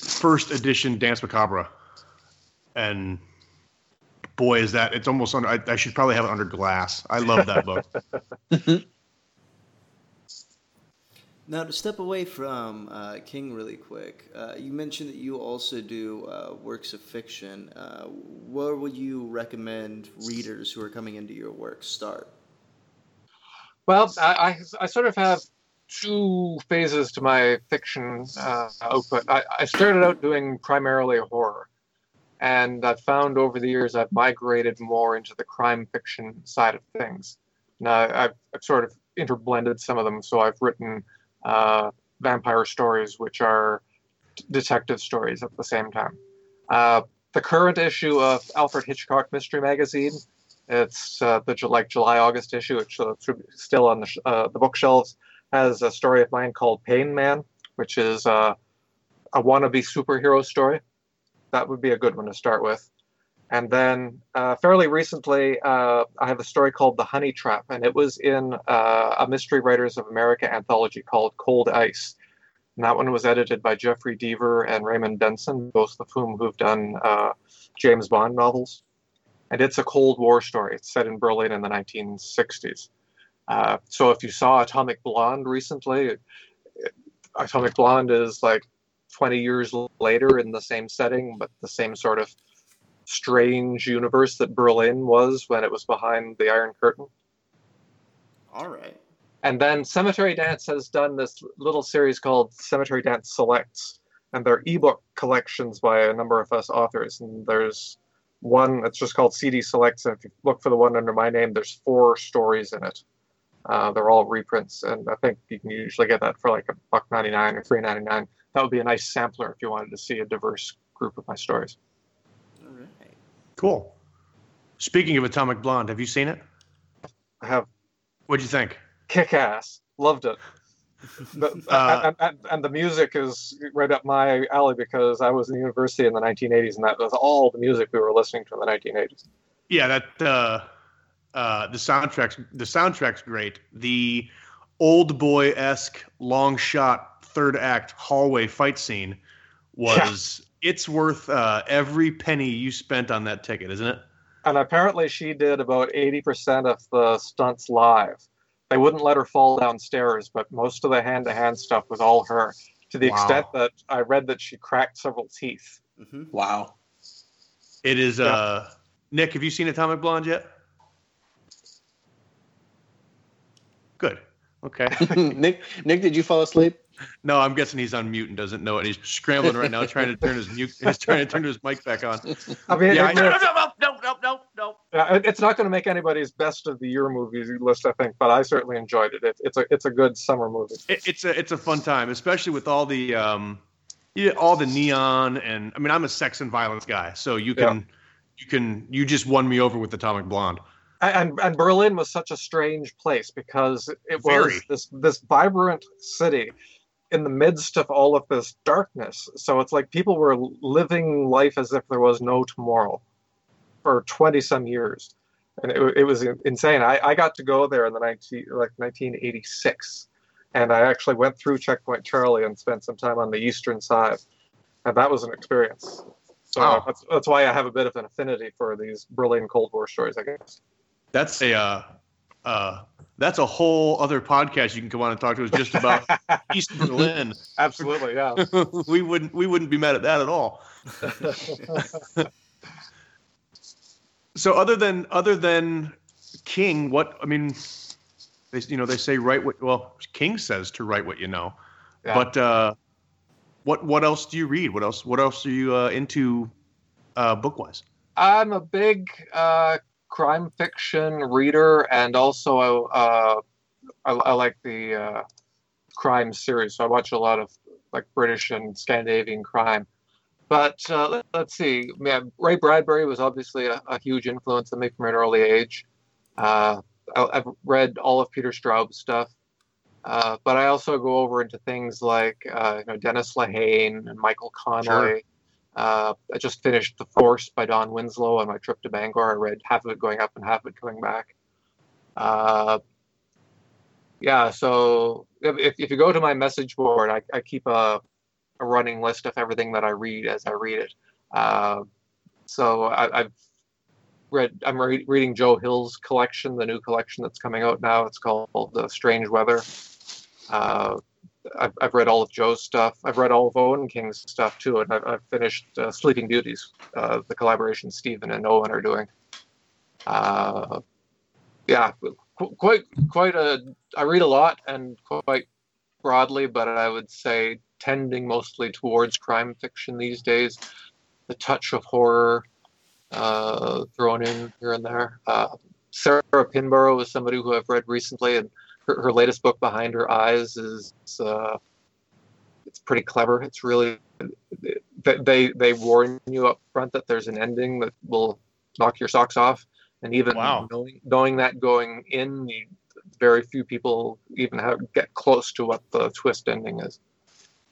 first edition Danse Macabre, and boy is that it's almost under. I, I should probably have it under glass. I love that book. Now, to step away from uh, King really quick, uh, you mentioned that you also do uh, works of fiction. Uh, where would you recommend readers who are coming into your work start? Well, I, I, I sort of have two phases to my fiction uh, output. I, I started out doing primarily horror, and I've found over the years I've migrated more into the crime fiction side of things. Now, I've, I've sort of interblended some of them, so I've written uh, vampire stories, which are detective stories at the same time. Uh, the current issue of Alfred Hitchcock Mystery Magazine, it's uh, the like July August issue, which still on the, uh, the bookshelves, has a story of mine called Pain Man, which is uh, a wannabe superhero story. That would be a good one to start with. And then uh, fairly recently, uh, I have a story called The Honey Trap, and it was in uh, a Mystery Writers of America anthology called Cold Ice. And that one was edited by Jeffery Deaver and Raymond Benson, both of whom who've done uh, James Bond novels. And it's a Cold War story. It's set in Berlin in the 1960s. Uh, so if you saw Atomic Blonde recently, Atomic Blonde is like 20 years later in the same setting, but the same sort of strange universe that Berlin was when it was behind the Iron Curtain. All right. And then Cemetery Dance has done this little series called Cemetery Dance Selects, and they're ebook collections by a number of us authors. And there's one that's just called CD Selects, and if you look for the one under my name, there's four stories in it. Uh, they're all reprints, and I think you can usually get that for like a buck ninety nine or three ninety nine. That would be a nice sampler if you wanted to see a diverse group of my stories. All right. Cool. Speaking of Atomic Blonde, have you seen it? I have What'd you think? kick ass. Loved it. But, Uh, and, and, and the music is right up my alley because I was in university in the 1980s, and that was all the music we were listening to in the 1980s. Yeah, that uh, uh, the soundtrack's the soundtrack's great. The old boy esque long shot third act hallway fight scene was it's worth uh, every penny you spent on that ticket, isn't it? And apparently, she did about 80% of the stunts live. They wouldn't let her fall downstairs, but most of the hand to hand stuff was all her. To the Wow. extent that I read that she cracked several teeth. hmm Wow. It is. Yeah. Uh, Nick, have you seen Atomic Blonde yet? Good. Okay. Nick, Nick, did you fall asleep? No, I'm guessing he's on mute and doesn't know it. He's scrambling right now, trying to turn his mute. He's trying to turn his mic back on. I mean, Yeah, it- I, no, it's- no, no, no, no, no, no. Yeah, it's not going to make anybody's best of the year movies list, I think, but I certainly enjoyed it. it it's a it's a good summer movie. It, it's a it's a fun time, especially with all the um, yeah, all the neon and I mean, I'm a sex and violence guy, so you can you can you just won me over with Atomic Blonde. And and Berlin was such a strange place because it was Very. this this vibrant city in the midst of all of this darkness. So it's like people were living life as if there was no tomorrow for 20 some years. And it, it was insane. I, I got to go there in the 19, like 1986. And I actually went through Checkpoint Charlie and spent some time on the eastern side. And that was an experience. So Wow. that's, that's why I have a bit of an affinity for these Berlin Cold War stories, I guess. That's a uh, uh, that's a whole other podcast you can come on and talk to us just about East Berlin. Absolutely, yeah. we wouldn't we wouldn't be mad at that at all. So other than other than King, what I mean, they you know they say write what well King says to write what you know, Yeah. but uh, what what else do you read? What else what else are you uh, into uh, book wise? I'm a big uh, crime fiction reader, and also uh, I, I like the uh, crime series. So I watch a lot of like British and Scandinavian crime. But uh, let, let's see. Yeah, Ray Bradbury was obviously a, a huge influence on me from an early age. Uh, I, I've read all of Peter Straub's stuff. Uh, but I also go over into things like uh, you know Dennis Lehane and Michael Connolly. Uh, I just finished The Force by Don Winslow on my trip to Bangor. I read half of it going up and half of it coming back. Uh, yeah, so if, if you go to my message board, I, I keep a, a running list of everything that I read as I read it. Uh, so I, I've read, I'm re- reading Joe Hill's collection, the new collection that's coming out now. It's called The Strange Weather. I've, I've read all of Joe's stuff. I've read all of Owen King's stuff too, and I've, I've finished uh, Sleeping Beauties, uh, the collaboration Stephen and Owen are doing. Uh, yeah, qu- quite quite a. I read a lot and quite broadly, but I would say tending mostly towards crime fiction these days. The touch of horror uh, thrown in here and there. Uh, Sarah Pinborough is somebody who I've read recently, and her, her latest book, Behind Her Eyes, is uh, it's pretty clever. It's really they, they they warn you up front that there's an ending that will knock your socks off, and even Wow. knowing knowing that going in, you, very few people even have get close to what the twist ending is.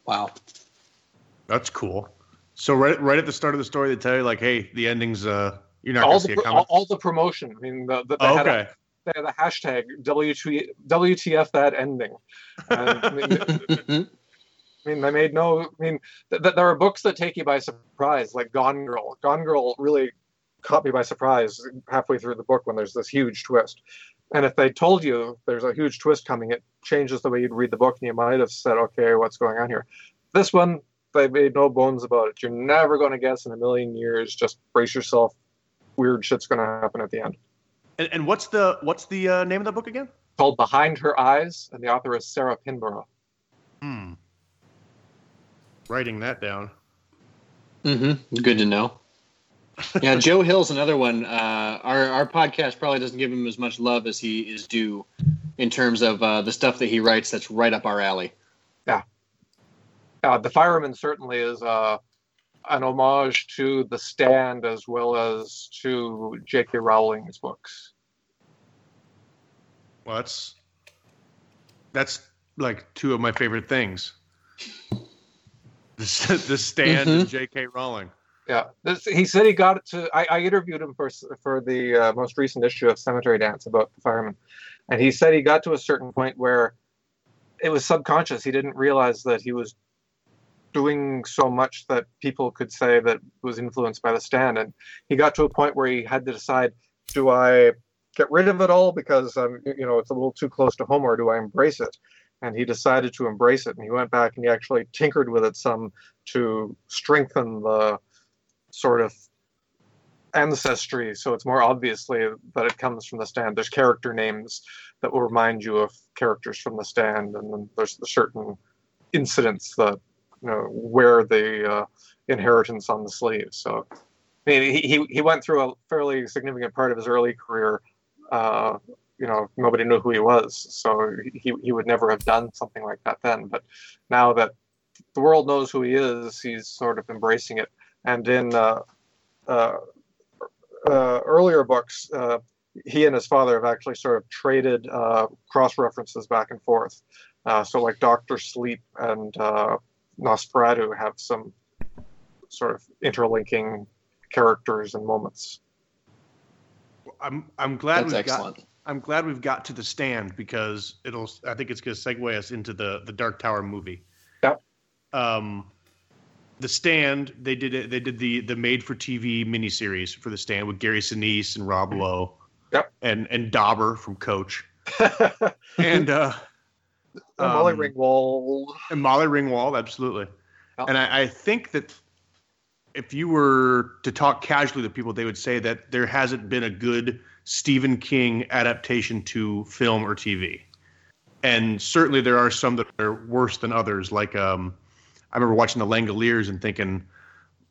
Wow. That's cool. So right right at the start of the story, they tell you like, "Hey, the ending's uh, you're not all gonna the see pro- coming." all, all the promotion. I mean, the, the, they, Oh, had a, okay. they a hashtag WT, WTF that ending. And, I mean, I mean, they made no. I mean, th- th- there are books that take you by surprise, like Gone Girl. Gone Girl really caught me by surprise halfway through the book when there's this huge twist. And if they told you there's a huge twist coming, it changes the way you'd read the book, and you might have said, "Okay, what's going on here?" This one, they made no bones about it. You're never going to guess in a million years. Just brace yourself. Weird shit's going to happen at the end. And, and what's the what's the uh, name of the book again? Called Behind Her Eyes, and the author is Sarah Pinborough. Hmm. Writing that down. Mm-hmm. Good to know. Yeah, Joe Hill's another one. Uh, our our podcast probably doesn't give him as much love as he is due in terms of uh, the stuff that he writes. That's right up our alley. Yeah. Uh, the Fireman certainly is uh, an homage to The Stand as well as to J.K. Rowling's books. Well, that's that's like two of my favorite things. The, the stand and J.K. Rowling. Yeah, this, he said he got it to. I, I interviewed him for for the uh, most recent issue of Cemetery Dance about the fireman, and he said he got to a certain point where it was subconscious. He didn't realize that he was doing so much that people could say that was influenced by the stand, and he got to a point where he had to decide: do I get rid of it all because you know it's a little too close to home, or do I embrace it? And he decided to embrace it, and he went back and he actually tinkered with it some to strengthen the sort of ancestry so it's more obviously that it comes from the stand there's character names that will remind you of characters from the stand and then there's the certain incidents that you know wear the uh, inheritance on the sleeve. So i mean he, he, went through a fairly significant part of his early career uh, you know nobody knew who he was so he, he would never have done something like that then. But now that the world knows who he is he's sort of embracing it. And in uh, uh, uh, earlier books, uh, he and his father have actually sort of traded cross references back and forth. Uh, so, like Doctor Sleep and uh, Nosferatu have some sort of interlinking characters and moments. I'm I'm glad That's we've excellent. got I'm glad we've got to the stand because it'll I think it's going to segue us into the the Dark Tower movie. Yep. Um, the stand they did it they did the the made for TV miniseries for the stand with Gary Sinise and Rob Lowe. Yep. And and Dauber from Coach and uh Molly um, Ringwald. and Molly Ringwald, absolutely. Yep. And I, I think that if you were to talk casually to people, they would say that there hasn't been a good Stephen King adaptation to film or TV. And certainly there are some that are worse than others. Like um, I remember watching The Langoliers and thinking,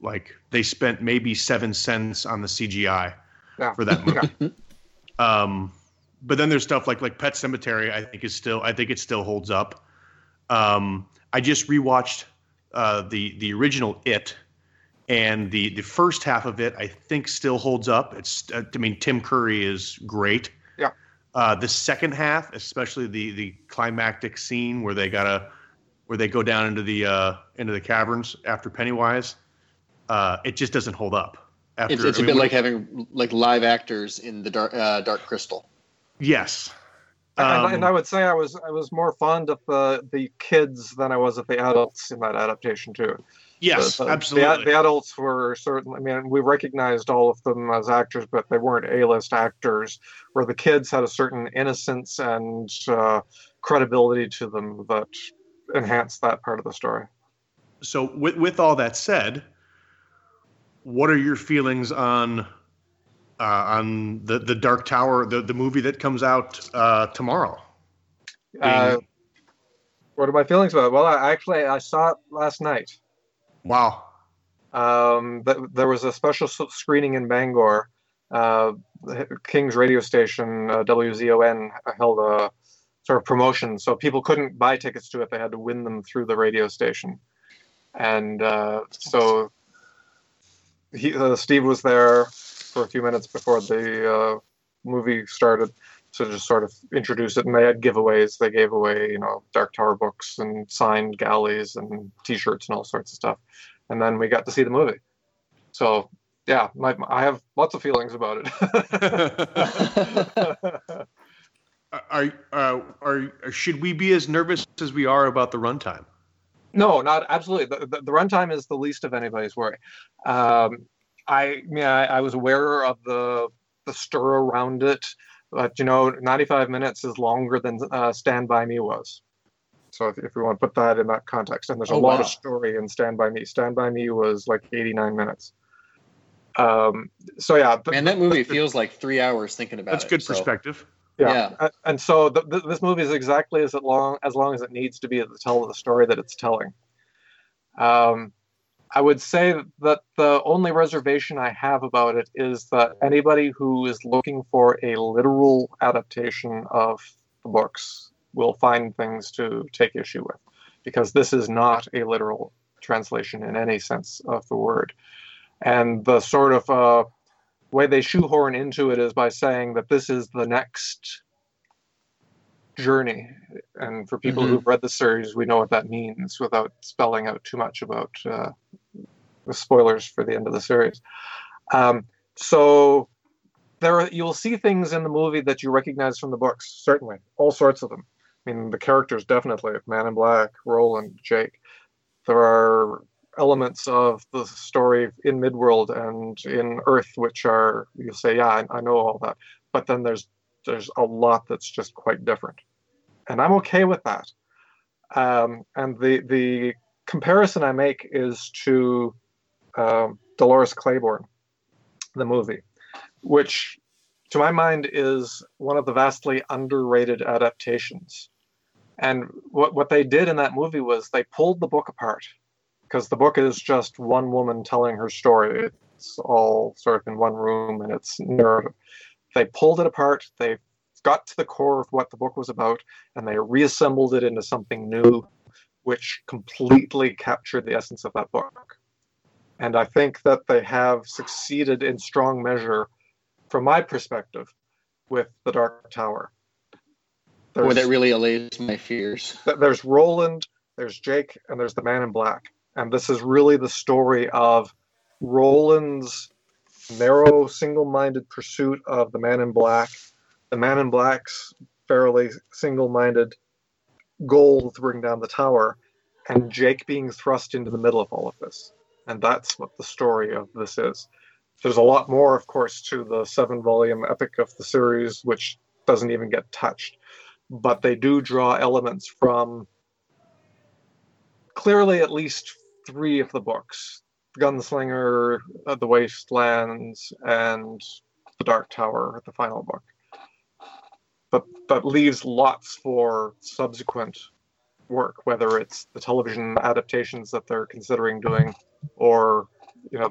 like they spent maybe seven cents on the CGI Yeah. for that movie. um, but then there's stuff like like Pet Sematary. I think is still I think it still holds up. Um, I just rewatched uh, the the original It, and the the first half of it I think still holds up. It's uh, I mean Tim Curry is great. Yeah. Uh, the second half, especially the the climactic scene where they gotta where they go down into the uh, into the caverns after Pennywise, uh, it just doesn't hold up. After, It's, it's I a mean, bit like having like live actors in the Dark, uh, Dark Crystal. Yes. and, Um, and I would say I was I was more fond of the the kids than I was of the adults in that adaptation too. yes, The- the- absolutely. The, the adults were certainly. I mean, we recognized all of them as actors, but they weren't A-list actors. Where the kids had a certain innocence and uh, credibility to them that enhanced that part of the story. So with with all that said, what are your feelings on on the the Dark Tower, the the movie that comes out uh, tomorrow? Uh, what are my feelings about it? Well, I actually I saw it last night. Wow. Um, th- there was a special screening in Bangor. Uh, King's radio station uh, WZON held a sort of promotion, so people couldn't buy tickets to it; they had to win them through the radio station. And uh, so he, uh, Steve was there for a few minutes before the uh, movie started to just sort of introduce it. And they had giveaways. They gave away, you know, Dark Tower books and signed galleys and T-shirts and all sorts of stuff. And then we got to see the movie. So yeah, my, I have lots of feelings about it. Are, uh, are should we be as nervous as we are about the runtime? No, not absolutely. The, the, the runtime is the least of anybody's worry. Um, I, yeah, I, I was aware of the the stir around it, but you know, 95 minutes is longer than uh, Stand by Me was. So if, if we want to put that in that context, and there's a Oh, lot wow. of story in Stand by Me. Stand by Me was like 89 minutes. Um, so yeah, th- Man, that movie feels like three hours thinking about That's it. good so- perspective. yeah. Yeah. And so th- th- this movie is exactly as long as long as it needs to be to tell the story that it's telling. Um, I would say that the only reservation I have about it is that anybody who is looking for a literal adaptation of the books will find things to take issue with, because this is not a literal translation in any sense of the word. And the sort of uh, way they shoehorn into it is by saying that this is the next journey. And for people Mhm. who've read the series, we know what that means without spelling out too much about uh, the spoilers for the end of the series. Um, so there, are, you'll see things in the movie that you recognize from the books. Certainly, all sorts of them. I mean, the characters definitely Man in Black, Roland, Jake. There are elements of the story in Midworld and in Earth which are you'll say, yeah, I, I know all that. But then there's there's a lot that's just quite different, and I'm okay with that. Um, and the the comparison I make is to um, Dolores Claiborne, the movie, which to my mind is one of the vastly underrated adaptations. And what what they did in that movie was they pulled the book apart because the book is just one woman telling her story. It's all sort of in one room and it's narrative. They pulled it apart. They got to the core of what the book was about and they reassembled it into something new, which completely captured the essence of that book. And I think that they have succeeded in strong measure, from my perspective, with The Dark Tower. Boy, that really allays my fears. there's Roland, there's Jake, and there's the Man in Black. And this is really the story of Roland's narrow, single minded pursuit of the Man in Black, the Man in Black's fairly single minded goal to bring down the tower, and Jake being thrust into the middle of all of this. And that's what the story of this is. There's a lot more, of course, to the seven volume epic of the series, which doesn't even get touched but they do draw elements from clearly at least three of the books Gunslinger, uh, The Wastelands, and The Dark Tower, the final book. But that leaves lots for subsequent work, whether it's the television adaptations that they're considering doing, or, you know,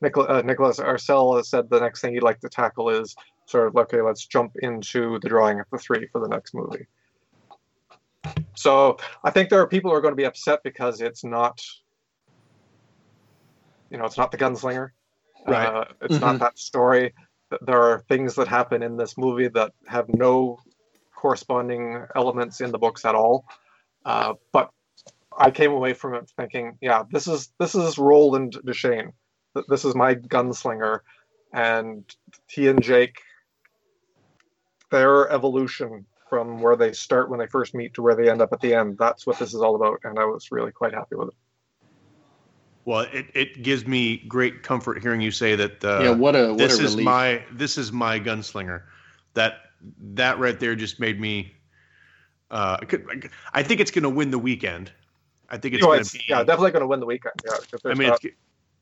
Nichol- uh, Nicholas Arcel has said the next thing he'd like to tackle is sort of okay, let's jump into the drawing of the three for the next movie. So I think there are people who are going to be upset because it's not, you know, it's not the gunslinger. Right. Uh, it's not that story. There are things that happen in this movie that have no corresponding elements in the books at all. Uh, but I came away from it thinking, yeah, this is this is Roland Deschain. This is my gunslinger, and he and Jake their evolution from where they start when they first meet to where they end up at the end. That's what this is all about, and I was really quite happy with it. Well, it, it gives me great comfort hearing you say that. Uh, yeah, what a what this a is relief. my this is my gunslinger. That that right there just made me Uh, it could- I think it's going to win the weekend. I think it's Oh, going it's- to be. yeah, definitely going to win the weekend. Yeah, I mean, not- it's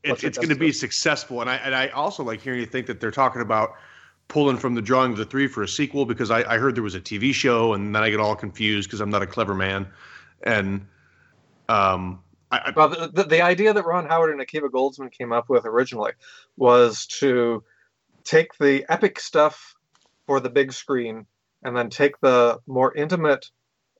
it's, it's going to be successful, and I and I also like hearing you think that they're talking about pulling from the drawing of the three for a sequel because I, I heard there was a TV show, and then I get all confused because I'm not a clever man, and um, I, I, Well, the, the, the idea that Ron Howard and Akiva Goldsman came up with originally was to take the epic stuff for the big screen and then take the more intimate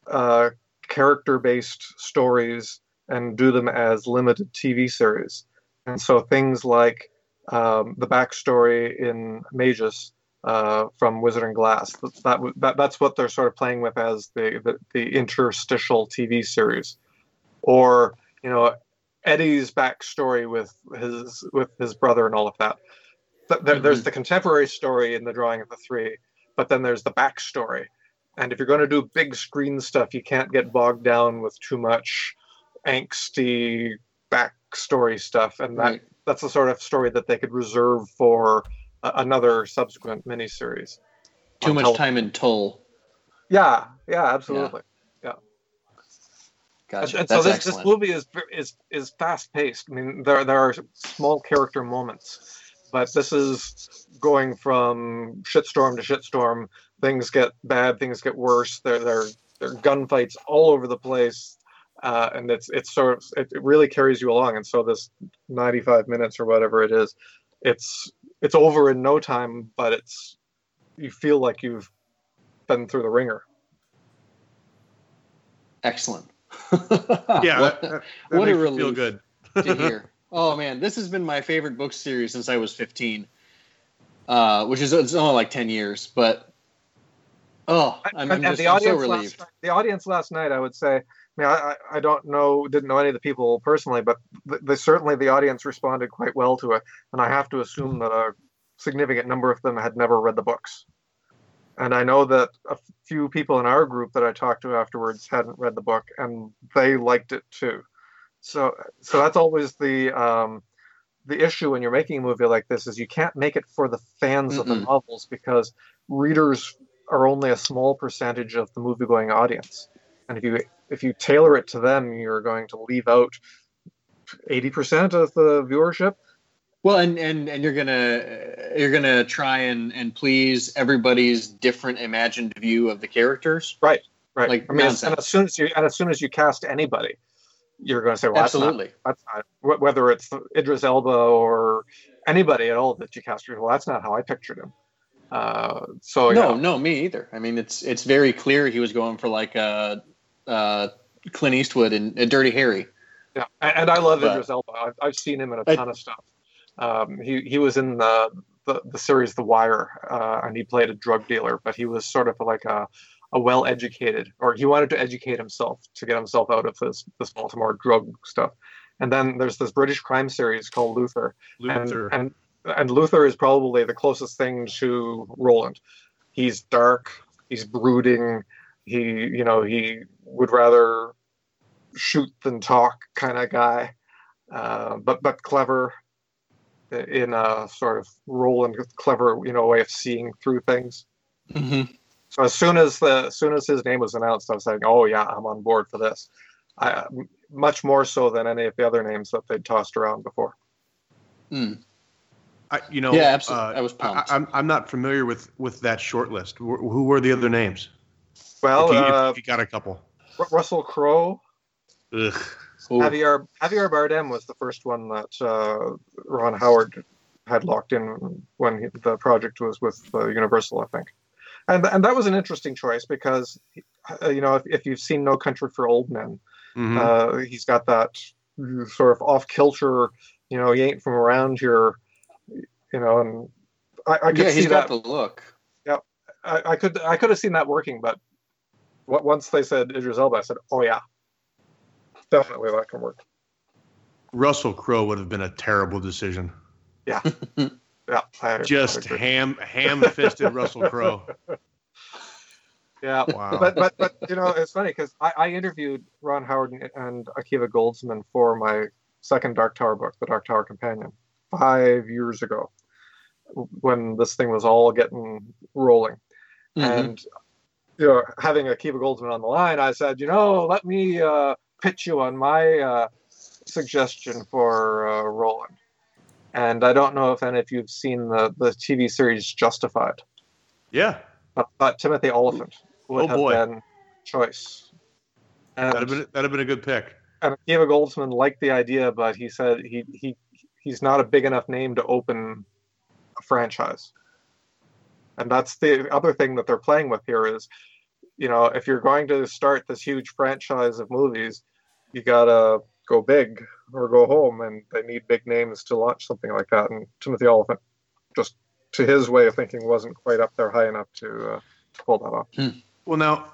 uh, character based stories and do them as limited TV series. And so things like um, the backstory in Mejis uh, from Wizard and Glass, that, that, that, that's what they're sort of playing with as the, the, the interstitial TV series. Or you know Eddie's backstory with his with his brother and all of that. Th- there- There's the contemporary story in the drawing of the three, but then there's the backstory. And if you're going to do big screen stuff, you can't get bogged down with too much angsty backstory stuff, and that Right. that's the sort of story that they could reserve for another subsequent miniseries. Too much time in Tull. Yeah, yeah, absolutely. Yeah. Gotcha. And, and so this, this movie is is is fast paced. I mean, there there are small character moments, but this is going from shitstorm to shitstorm. Things get bad. Things get worse. There there there are gunfights all over the place, uh, and it's it's sort of it, it really carries you along. And so this ninety five minutes or whatever it is, it's it's over in no time. But it's you feel like you've been through the ringer. Excellent. yeah, What- that, that, that what a makes me feel relief. good. to hear. Oh man, this has been my favorite book series since I was 15, uh, which is it's only like 10 years, but oh, I'm, I'm just the I'm so audience relieved. last, the audience last night, I would say, I mean, I, I don't know, didn't know any of the people personally, but th they, certainly the audience responded quite well to it, and I have to assume that a significant number of them had never read the books. And I know that a few people in our group that I talked to afterwards hadn't read the book, and they liked it too. So, so that's always the um, the issue when you're making a movie like this is you can't make it for the fans of the novels because readers are only a small percentage of the movie going audience and if you if you tailor it to them you're going to leave out 80% of the viewership Well, and, and and you're gonna you're gonna try and and please everybody's different imagined view of the characters. right right Like i mean nonsense. and as soon as you and as soon as you cast anybody you're going to say well Absolutely. that's not, that's not whether it's idris elba or anybody at all that you cast well that's not how i pictured him uh, so no, yeah. no, me either. I mean, it's it's very clear he was going for like a, uh, Clint Eastwood and uh, Dirty Harry. Yeah, and, and I love But- Idris Elba. I've, I've seen him in a ton of stuff. Um, he he was in the the, the series The Wire, uh, and he played a drug dealer, but he was sort of like a a well educated, or he wanted to educate himself to get himself out of this this Baltimore drug stuff. And then there's this British crime series called Luther, Luther. and and and Luther is probably the closest thing to Roland. He's dark. He's brooding. He you know he would rather shoot than talk kind of guy, uh, but but clever in a sort of Roland clever you know way of seeing through things. Mm-hmm. So as soon as the as soon as his name was announced, I was saying, "Oh yeah, I'm on board for this." I, much more so than any of the other names that they'd tossed around before. Mm. I, you know, Yeah, absolutely. uh, I was pumped. I, am I'm not familiar with with that short list. Wh- Who were the other names? Well, if, you, uh, if you got a couple. Ru- Russell Crowe, Ugh. Javier Javier Bardem was the first one that uh, Ron Howard had locked in when he, the project was with uh, Universal, I think, and and that was an interesting choice because uh, you know if, if you've seen No Country for Old Men, Mhm. uh, he's got that sort of off kilter, you know, he ain't from around here, you know, and I, I could yeah, see he's that. got the look. I, I could I could have seen that working, but what, once they said Idris Elba, I said, oh yeah, definitely that can work. Russell Crowe would have been a terrible decision. Yeah, I, Just I ham ham fisted Russell Crowe. yeah. Wow. But but but you know it's funny because I, I interviewed Ron Howard and, and Akiva Goldsman for my second Dark Tower book, The Dark Tower Companion, five years ago, when this thing was all getting rolling. Mhm. and you know, having Akiva Goldsman on the line, I said, you know, let me uh, pitch you on my uh, suggestion for uh, Roland. And I don't know if any of you've seen the, the TV series Justified, Yeah, but, but Timothy Olyphant would Oh, have boy. been choice. And, that'd have been that'd have been a good pick. and Akiva Goldsman liked the idea, but he said he, he he's not a big enough name to open franchise. And that's the other thing that they're playing with here is, you know, if you're going to start this huge franchise of movies, you gotta go big or go home, and they need big names to launch something like that. And Timothy Olyphant, just to his way of thinking, wasn't quite up there high enough to, uh, to pull that off. Well, now,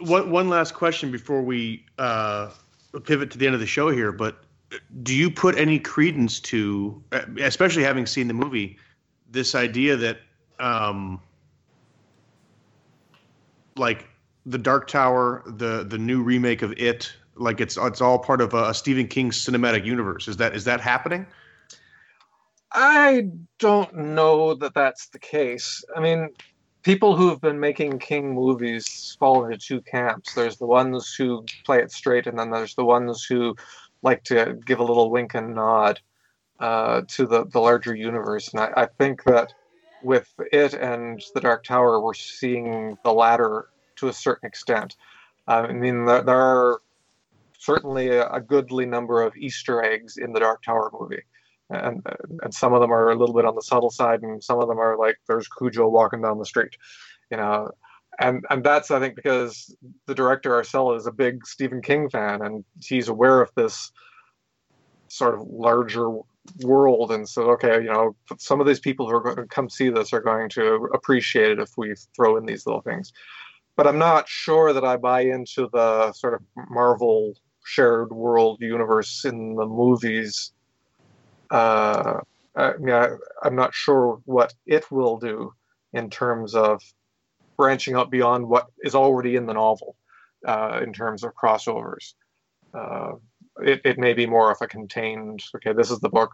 one one last question before we uh, pivot to the end of the show here. But do you put any credence to, uh, especially having seen the movie, this idea that, um, like the Dark Tower, the the new remake of It, like it's it's all part of a, Stephen King cinematic universe? Is that is that happening? I don't know that that's the case. I mean, people who have been making King movies fall into two camps. There's the ones who play it straight, and then there's the ones who like to give a little wink and nod uh, to the, the larger universe. And I, I think that with it and the Dark Tower, we're seeing the latter to a certain extent. Uh, I mean, there, there are certainly a, a goodly number of Easter eggs in the Dark Tower movie and and some of them are a little bit on the subtle side, and some of them are like there's Cujo walking down the street, you know, and and that's I think because the director Arcella is a big Stephen King fan, and he's aware of this sort of larger world, and so okay, you know, some of these people who are going to come see this are going to appreciate it if we throw in these little things, but I'm not sure that I buy into the sort of Marvel shared world universe in the movies. Uh, I mean, I, I'm not sure what it will do in terms of branching out beyond what is already in the novel uh, in terms of crossovers. Uh, it, it may be more of a contained, okay, this is the book.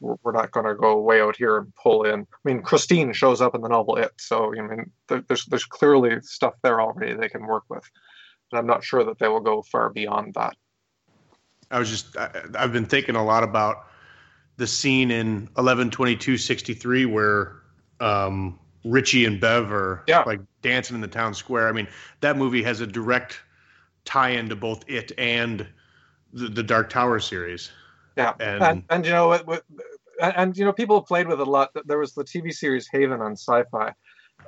We're not going to go way out here and pull in. I mean, Christine shows up in the novel It, so I mean, there's there's clearly stuff there already they can work with. And I'm not sure that they will go far beyond that. I was just I, I've been thinking a lot about the scene in 11/22/63 where um, Richie and Bev are Yeah. like dancing in the town square. I mean, that movie has a direct tie-in to both it and the, the Dark Tower series. Yeah, And- and, and, you know what, what, and, and you know people have played with it a lot. There was the TV series Haven on Sci-Fi,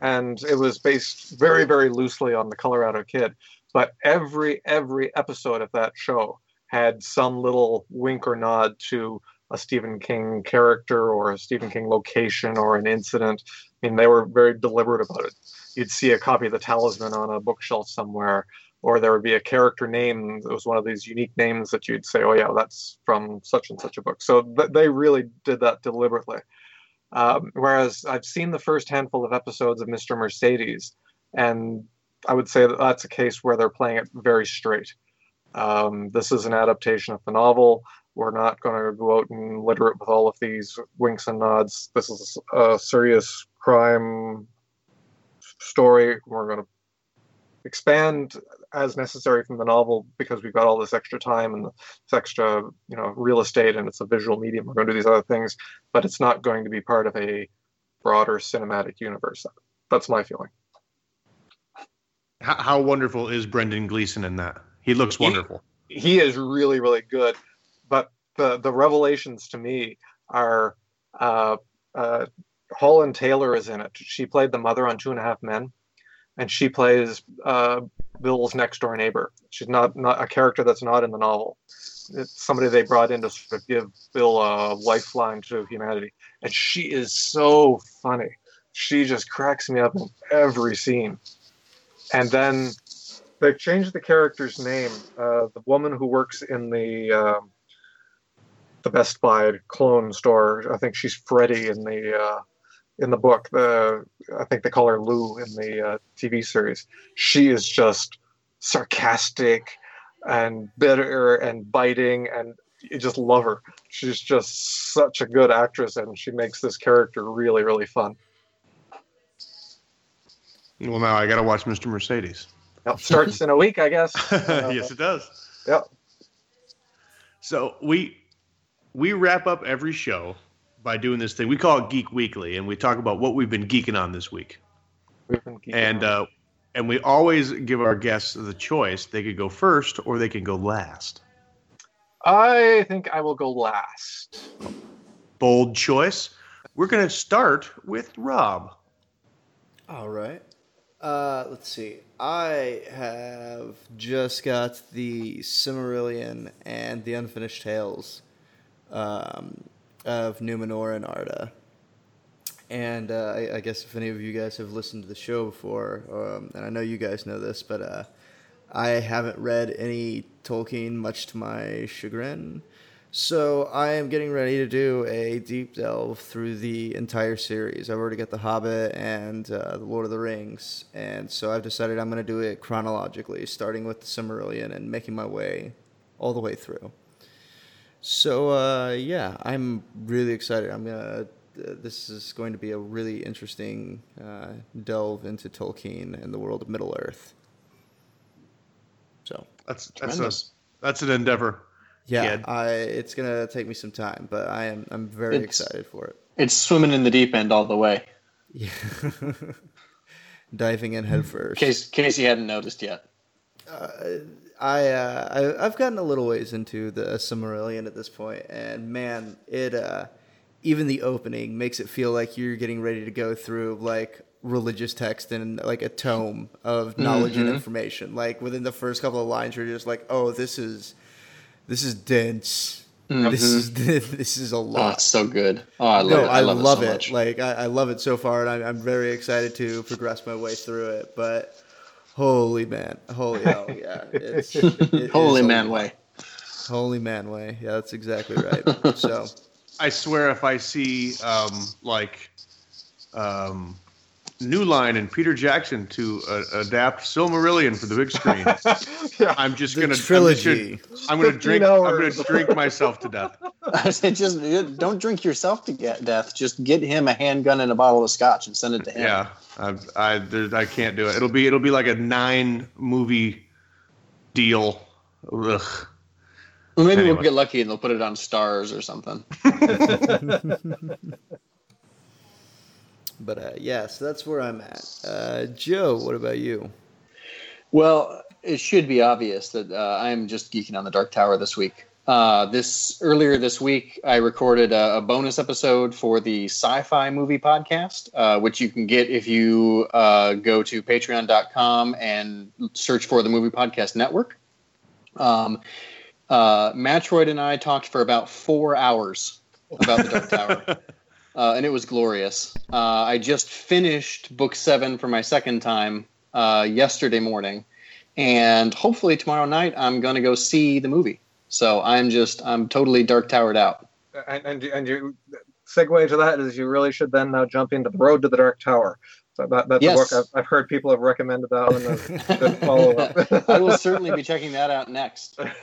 and it was based very very loosely on the Colorado Kid. But every every episode of that show had some little wink or nod to a Stephen King character or a Stephen King location or an incident. I mean, they were very deliberate about it. You'd see a copy of The Talisman on a bookshelf somewhere, or there would be a character name that was one of these unique names that you'd say, "Oh yeah, that's from such and such a book." So th- they really did that deliberately. Um, whereas I've seen the first handful of episodes of Mr. Mercedes, and I would say that that's a case where they're playing it very straight. Um, this is an adaptation of the novel. We're not going to go out and litter it with all of these winks and nods. This is a serious crime story. We're going to expand as necessary from the novel because we've got all this extra time and this extra, you know, real estate and it's a visual medium. We're going to do these other things, but it's not going to be part of a broader cinematic universe. That's my feeling. How, how wonderful is Brendan Gleeson in that? He looks He- wonderful. he is really really good but the the revelations to me are uh, uh, Holland Taylor is in it. She played the mother on Two and a Half Men, and she plays uh, Bill's next door neighbor. She's not not a character that's not in the novel. It's somebody they brought in to sort of give Bill a lifeline to humanity, and she is so funny. She just cracks me up in every scene. And then they've changed the character's name. Uh, the woman who works in the um, the Best Buy clone store, I think she's Freddie in the uh, in the book. The I think they call her Lou in the uh, TV series. She is just sarcastic and bitter and biting, and you just love her. She's just such a good actress, and she makes this character really, really fun. Well, now I got to watch Mr. Mercedes. Yep, starts in a week, I guess. yes, it does. Yep. So we we wrap up every show by doing this thing we call it Geek Weekly, and we talk about what we've been geeking on this week. We've been geeking And out. uh, and we always give our guests the choice; they could go first or they can go last. I think I will go last. Bold choice. We're going to start with Rob. All right. Uh, let's see. I have just got the Silmarillion and the Unfinished Tales um, of Numenor and Arda. And uh, I, I guess if any of you guys have listened to the show before, um, and I know you guys know this, but uh, I haven't read any Tolkien, much to my chagrin. So I am getting ready to do a deep delve through the entire series. I've already got The Hobbit and uh, The Lord of the Rings, and so I've decided I'm going to do it chronologically, starting with the Silmarillion and making my way all the way through. So uh, yeah, I'm really excited. I'm gonna. Uh, this is going to be a really interesting uh, delve into Tolkien and the world of Middle Earth. So That's that's a, Tremendous. that's an endeavor. yeah, I, it's gonna take me some time, but I am I'm very It's- excited for it. It's swimming in the deep end all the way. Yeah. Diving in head first. In case, case you hadn't noticed yet. I, uh, I I've gotten a little ways into the Silmarillion at this point, and man, it uh, even the opening makes it feel like you're getting ready to go through like religious text and like a tome of knowledge and information. Like within the first couple of lines, you're just like, oh, this is this is dense. This is this is a Oh, lot. it's so good. Oh, I love no, it. I, love, it. So it. much. Like I, I love it so far, and I'm, I'm very excited to progress my way through it. But holy man, holy hell, yeah, it's it Holy man lot. way. holy man way. Yeah, that's exactly right. so I swear, if I see um, like um, New Line and Peter Jackson to uh, adapt Silmarillion for the big screen, yeah. I'm just gonna I'm trilogy. I'm gonna 15 drink. I'm gonna drink myself to death. I said, just don't drink yourself to get death. Just get him a handgun and a bottle of scotch and send it to him. Yeah, I I, there, I can't do it. It'll be it'll be like a nine movie deal. Ugh. Well, maybe Anyway. we'll get lucky and they'll put it on stars or something. But uh, yeah, so that's where I'm at. Uh, Joe, what about you? Well, it should be obvious that uh, I'm just geeking on the Dark Tower this week. Uh, this earlier this week, I recorded a, a bonus episode for the Sci-Fi Movie Podcast, uh, which you can get if you uh, go to Patreon.com and search for the Movie Podcast Network. Um, uh, Matroid and I talked for about four hours about the Dark Tower. Uh, and it was glorious. Uh, I just finished book seven for my second time uh, yesterday morning, and hopefully tomorrow night I'm going to go see the movie. So I'm just I'm totally dark towered out. and and and you segue to that is you really should then now jump into the Road to the Dark Tower. So that, that's Yes. a book I've, I've heard people have recommended that one. as follow up. I will certainly be checking that out next.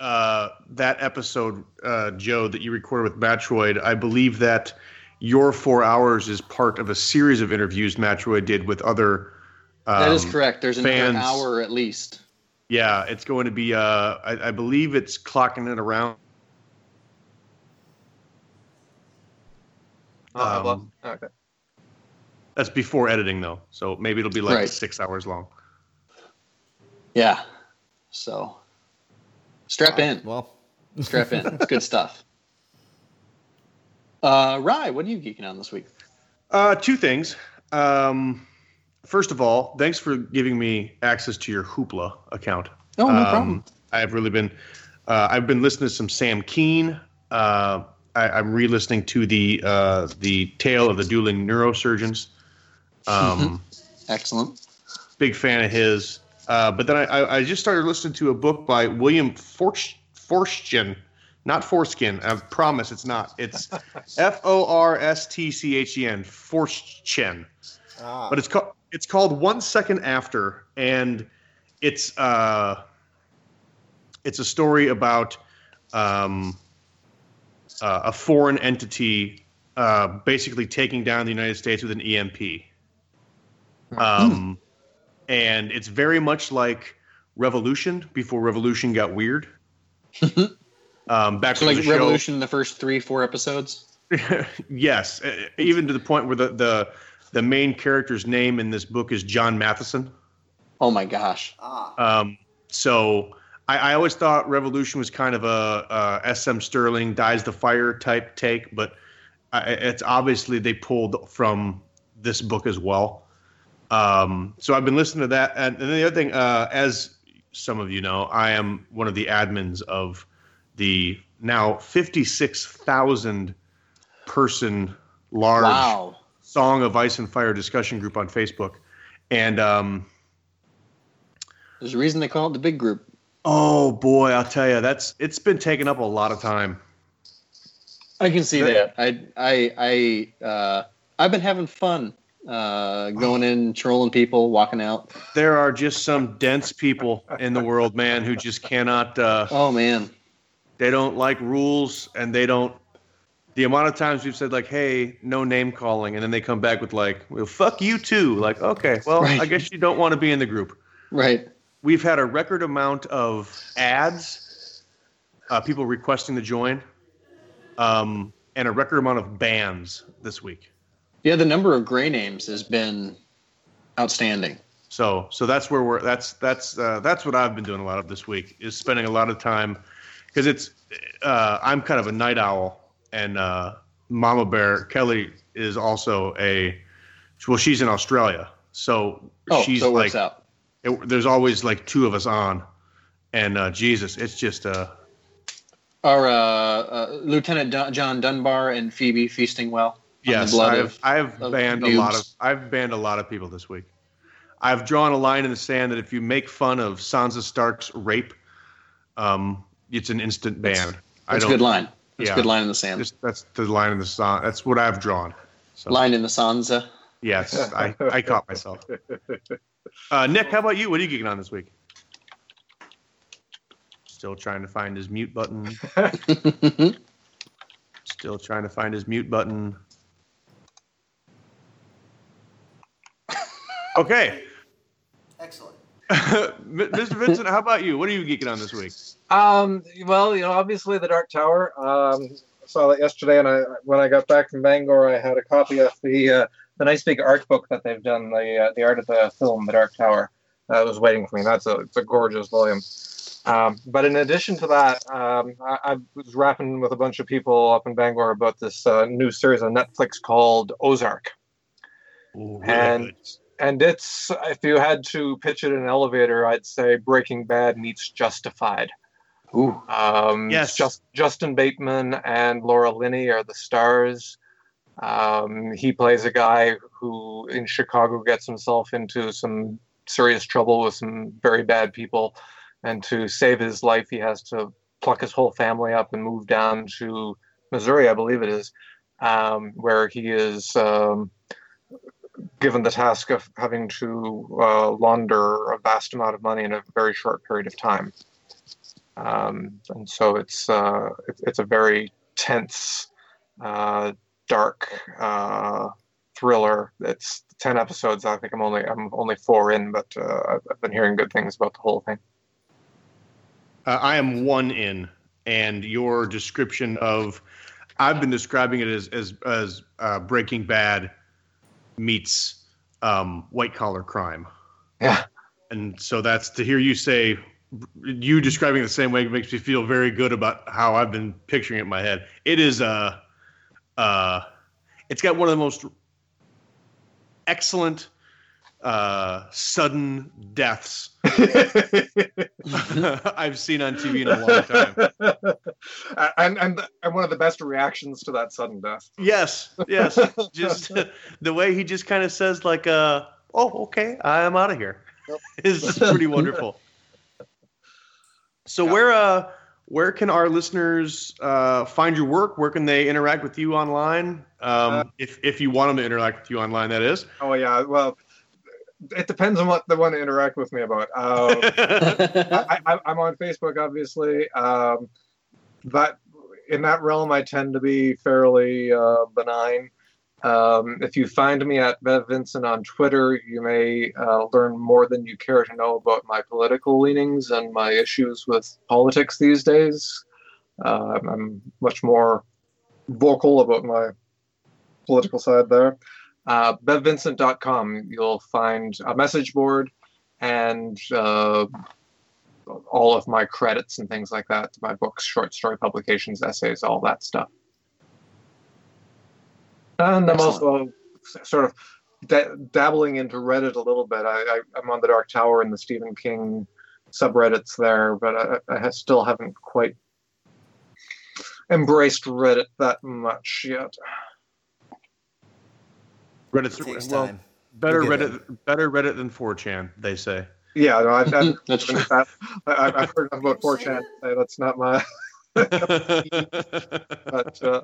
uh, that episode, uh, Joe, that you recorded with Matroid, I believe that your four hours is part of a series of interviews Matroid did with other. Um, that is correct. There's another fans- hour at least. Yeah, it's going to be. Uh, I, I believe it's clocking it around. Oh, well, Um, okay. That's before editing, though, so maybe it'll be like Right. six hours long. Yeah. So strap in. Well, Strap in. It's good stuff. Uh, Rye, what are you geeking on this week? Uh, two things. Um, first of all, thanks for giving me access to your Hoopla account. Oh, no Um, problem. I've really been. Uh, I've been listening to some Sam Kean. Uh, I, I'm re-listening to the uh, the tale of the dueling neurosurgeons. Um, Excellent. big fan of his. Uh, but then I, I, just started listening to a book by William Forst, Forstchen, not Foreskin. I promise it's not. It's F O R S T C H E N, Forstchen but it's called it's called one second after and it's uh it's a story about um uh, a foreign entity uh basically taking down the united states with an emp Um, and it's very much like Revolution before Revolution got weird. um, back So like the show- Revolution in the first three, four episodes. yes, uh, even to the point where the, the the main character's name in this book is John Matheson. Oh my gosh. Ah. Um, so I, I always thought Revolution was kind of a, a SM Stirling dies the fire type take, but I, it's obviously they pulled from this book as well. Um, so I've been listening to that, and, and the other thing, uh, as some of you know, I am one of the admins of the now fifty six thousand person large Wow. Song of Ice and Fire discussion group on Facebook, and um, There's a reason they call it the big group. Oh boy, I'll tell you, that's it's been taking up a lot of time. I can see that. I I I uh, I've been having fun uh, going in, trolling people, walking out. There are just some dense people in the world, man, who just cannot. Uh, Oh man. they don't like rules, and they don't. The amount of times we've said like, "Hey, no name calling," and then they come back with like, "Well, fuck you too." Like, okay, well, Right. I guess you don't want to be in the group. Right. We've had a record amount of ads, uh, people requesting to join, um, and a record amount of bans this week. Yeah, the number of gray names has been outstanding. So so that's where we're that's that's uh, that's what I've been doing a lot of this week is spending a lot of time because it's uh, I'm kind of a night owl and uh, Mama Bear Kelly is also a well she's in Australia so Oh, she's so it like works out. it, there's always like two of us on and uh, Jesus it's just uh Our uh, uh, Lieutenant John Dunbar and Phoebe feasting well. Yes, I've of- I've of banned a lot of. I've banned a lot of people this week. I've drawn a line in the sand that if you make fun of Sansa Stark's rape, um, it's an instant ban. That's a good line. That's yeah. a good line in the sand. Just, that's the line in the song. That's what I've drawn. So line in the Sansa. yes, I, I caught myself. Uh, Nick, how about you? What are you geeking on this week? Still trying to find his mute button. Still trying to find his mute button. Okay. Excellent. Mr. Vincent, how about you? What are you geeking on this week? Um, well, you know, obviously the Dark Tower. Um, I saw that yesterday, and I when I got back from Bangor, I had a copy of the uh, the nice big art book that they've done, the uh, the art of the film, The Dark Tower. That was waiting for me. That's a it's a gorgeous volume. Um, but in addition to that, um, I, I was rapping with a bunch of people up in Bangor about this uh, new series on Netflix called Ozark. And and it's if you had to pitch it in an elevator, I'd say Breaking Bad meets Justified. Ooh. Um, Yes. Just, Justin Bateman and Laura Linney are the stars. Um, he plays a guy who in Chicago gets himself into some serious trouble with some very bad people, and to save his life, he has to pluck his whole family up and move down to Missouri, I believe it is, um, where he is. Um, given the task of having to uh, launder a vast amount of money in a very short period of time. Um, and so it's, uh, it's a very tense, uh, dark uh, thriller. It's ten episodes. I think I'm only I'm only four in, but uh, I've, been hearing good things about the whole thing. Uh, I am one in, and your description of, I've been describing it as as as Breaking Bad meets um, white collar crime, Yeah. and so that's to hear you say, you describing it the same way makes me feel very good about how I've been picturing it in my head. It is uh, uh, it's got one of the most excellent uh, sudden deaths I've seen on TV in a long time. and, and and one of the best reactions to that sudden death. Yes, yes. just the way he just kind of says, like, uh, "Oh, okay, I am out of here," is just pretty wonderful. So where uh where can our listeners uh, find your work? Where can they interact with you online? Um, Uh, if if you want them to interact with you online, that is. Oh yeah, well, it depends on what they want to interact with me about. Uh, I, I, I'm on Facebook, obviously. Um, that in that realm, I tend to be fairly uh, benign. Um, if you find me at Bev Vincent on Twitter, you may uh, learn more than you care to know about my political leanings and my issues with politics these days. Uh, I'm much more vocal about my political side there. Uh, BevVincent.com, you'll find a message board and uh, all of my credits and things like that my books, short story publications, essays, all that stuff. And I'm also sort of da- dabbling into Reddit a little bit. I, I, I'm on the Dark Tower and the Stephen King subreddits there, but I, I still haven't quite embraced Reddit that much yet. Reddit's It takes well, time. better We'll get Reddit, better Reddit than 4chan, they say. Yeah, no, I've, I've, That's true. I, I- I've heard enough about 4chan. Say that's not my. But uh,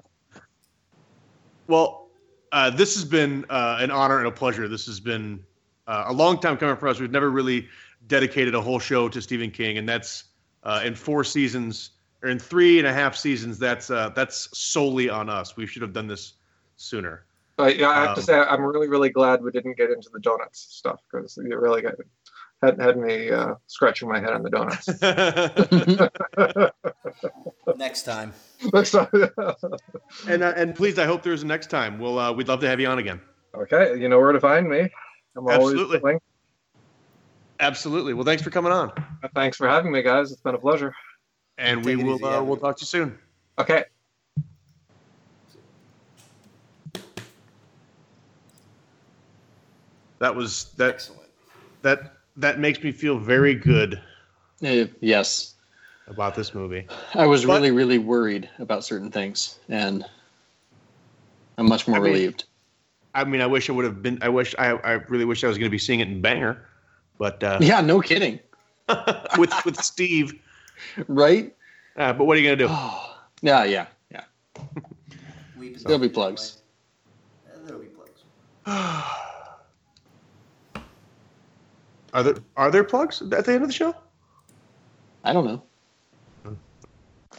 well, uh, this has been uh, an honor and a pleasure. This has been uh, a long time coming for us. We've never really dedicated a whole show to Stephen King, and that's uh, in four seasons or in three and a half seasons. That's uh, that's solely on us. We should have done this sooner. But yeah, I have Um, to say, I'm really, really glad we didn't get into the donuts stuff because it really got, had had me uh, scratching my head on the donuts. Next time. Next time. and uh, and please, I hope there's a next time. We'll uh, we'd love to have you on again. okay, you know where to find me. I'm always Absolutely. willing. Absolutely. Well, thanks for coming on, Thanks for having me, guys. It's been a pleasure. and Take we will uh, we'll talk to you soon. Okay. That was that Excellent. that that makes me feel very good Uh, yes, about this movie. I was But- really, really worried about certain things, and I'm much more I mean- relieved. I mean, I wish I would have been. I wish I, I really wish I was going to be seeing it in Bangor, but uh, Yeah, no kidding, with with Steve. right? Uh, but what are you going to do? Oh, yeah, yeah, yeah. Weep is There'll be plugs. There'll be plugs. Are there are there plugs at the end of the show? I don't know.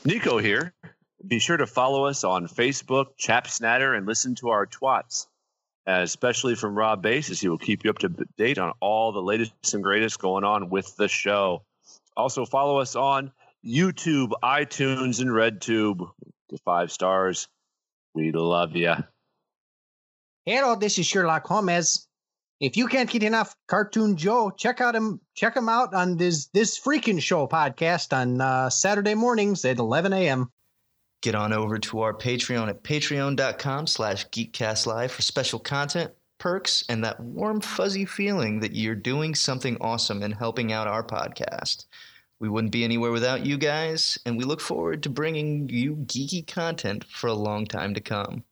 Nico here. Be sure to follow us on Facebook, Chap Snatter, and listen to our twats, uh, especially from Rob Basis. He will keep you up to date on all the latest and greatest going on with the show. Also, follow us on YouTube, iTunes, and RedTube. To five stars. We love you. Hello, this is Sherlock Holmes. If you can't get enough Cartoon Joe, check out him. Check him out on this this freaking show podcast on uh, Saturday mornings at 11 a.m. Get on over to our Patreon at patreon.com slash geekcastlive for special content, perks, and that warm, fuzzy feeling that you're doing something awesome and helping out our podcast. We wouldn't be anywhere without you guys, and we look forward to bringing you geeky content for a long time to come.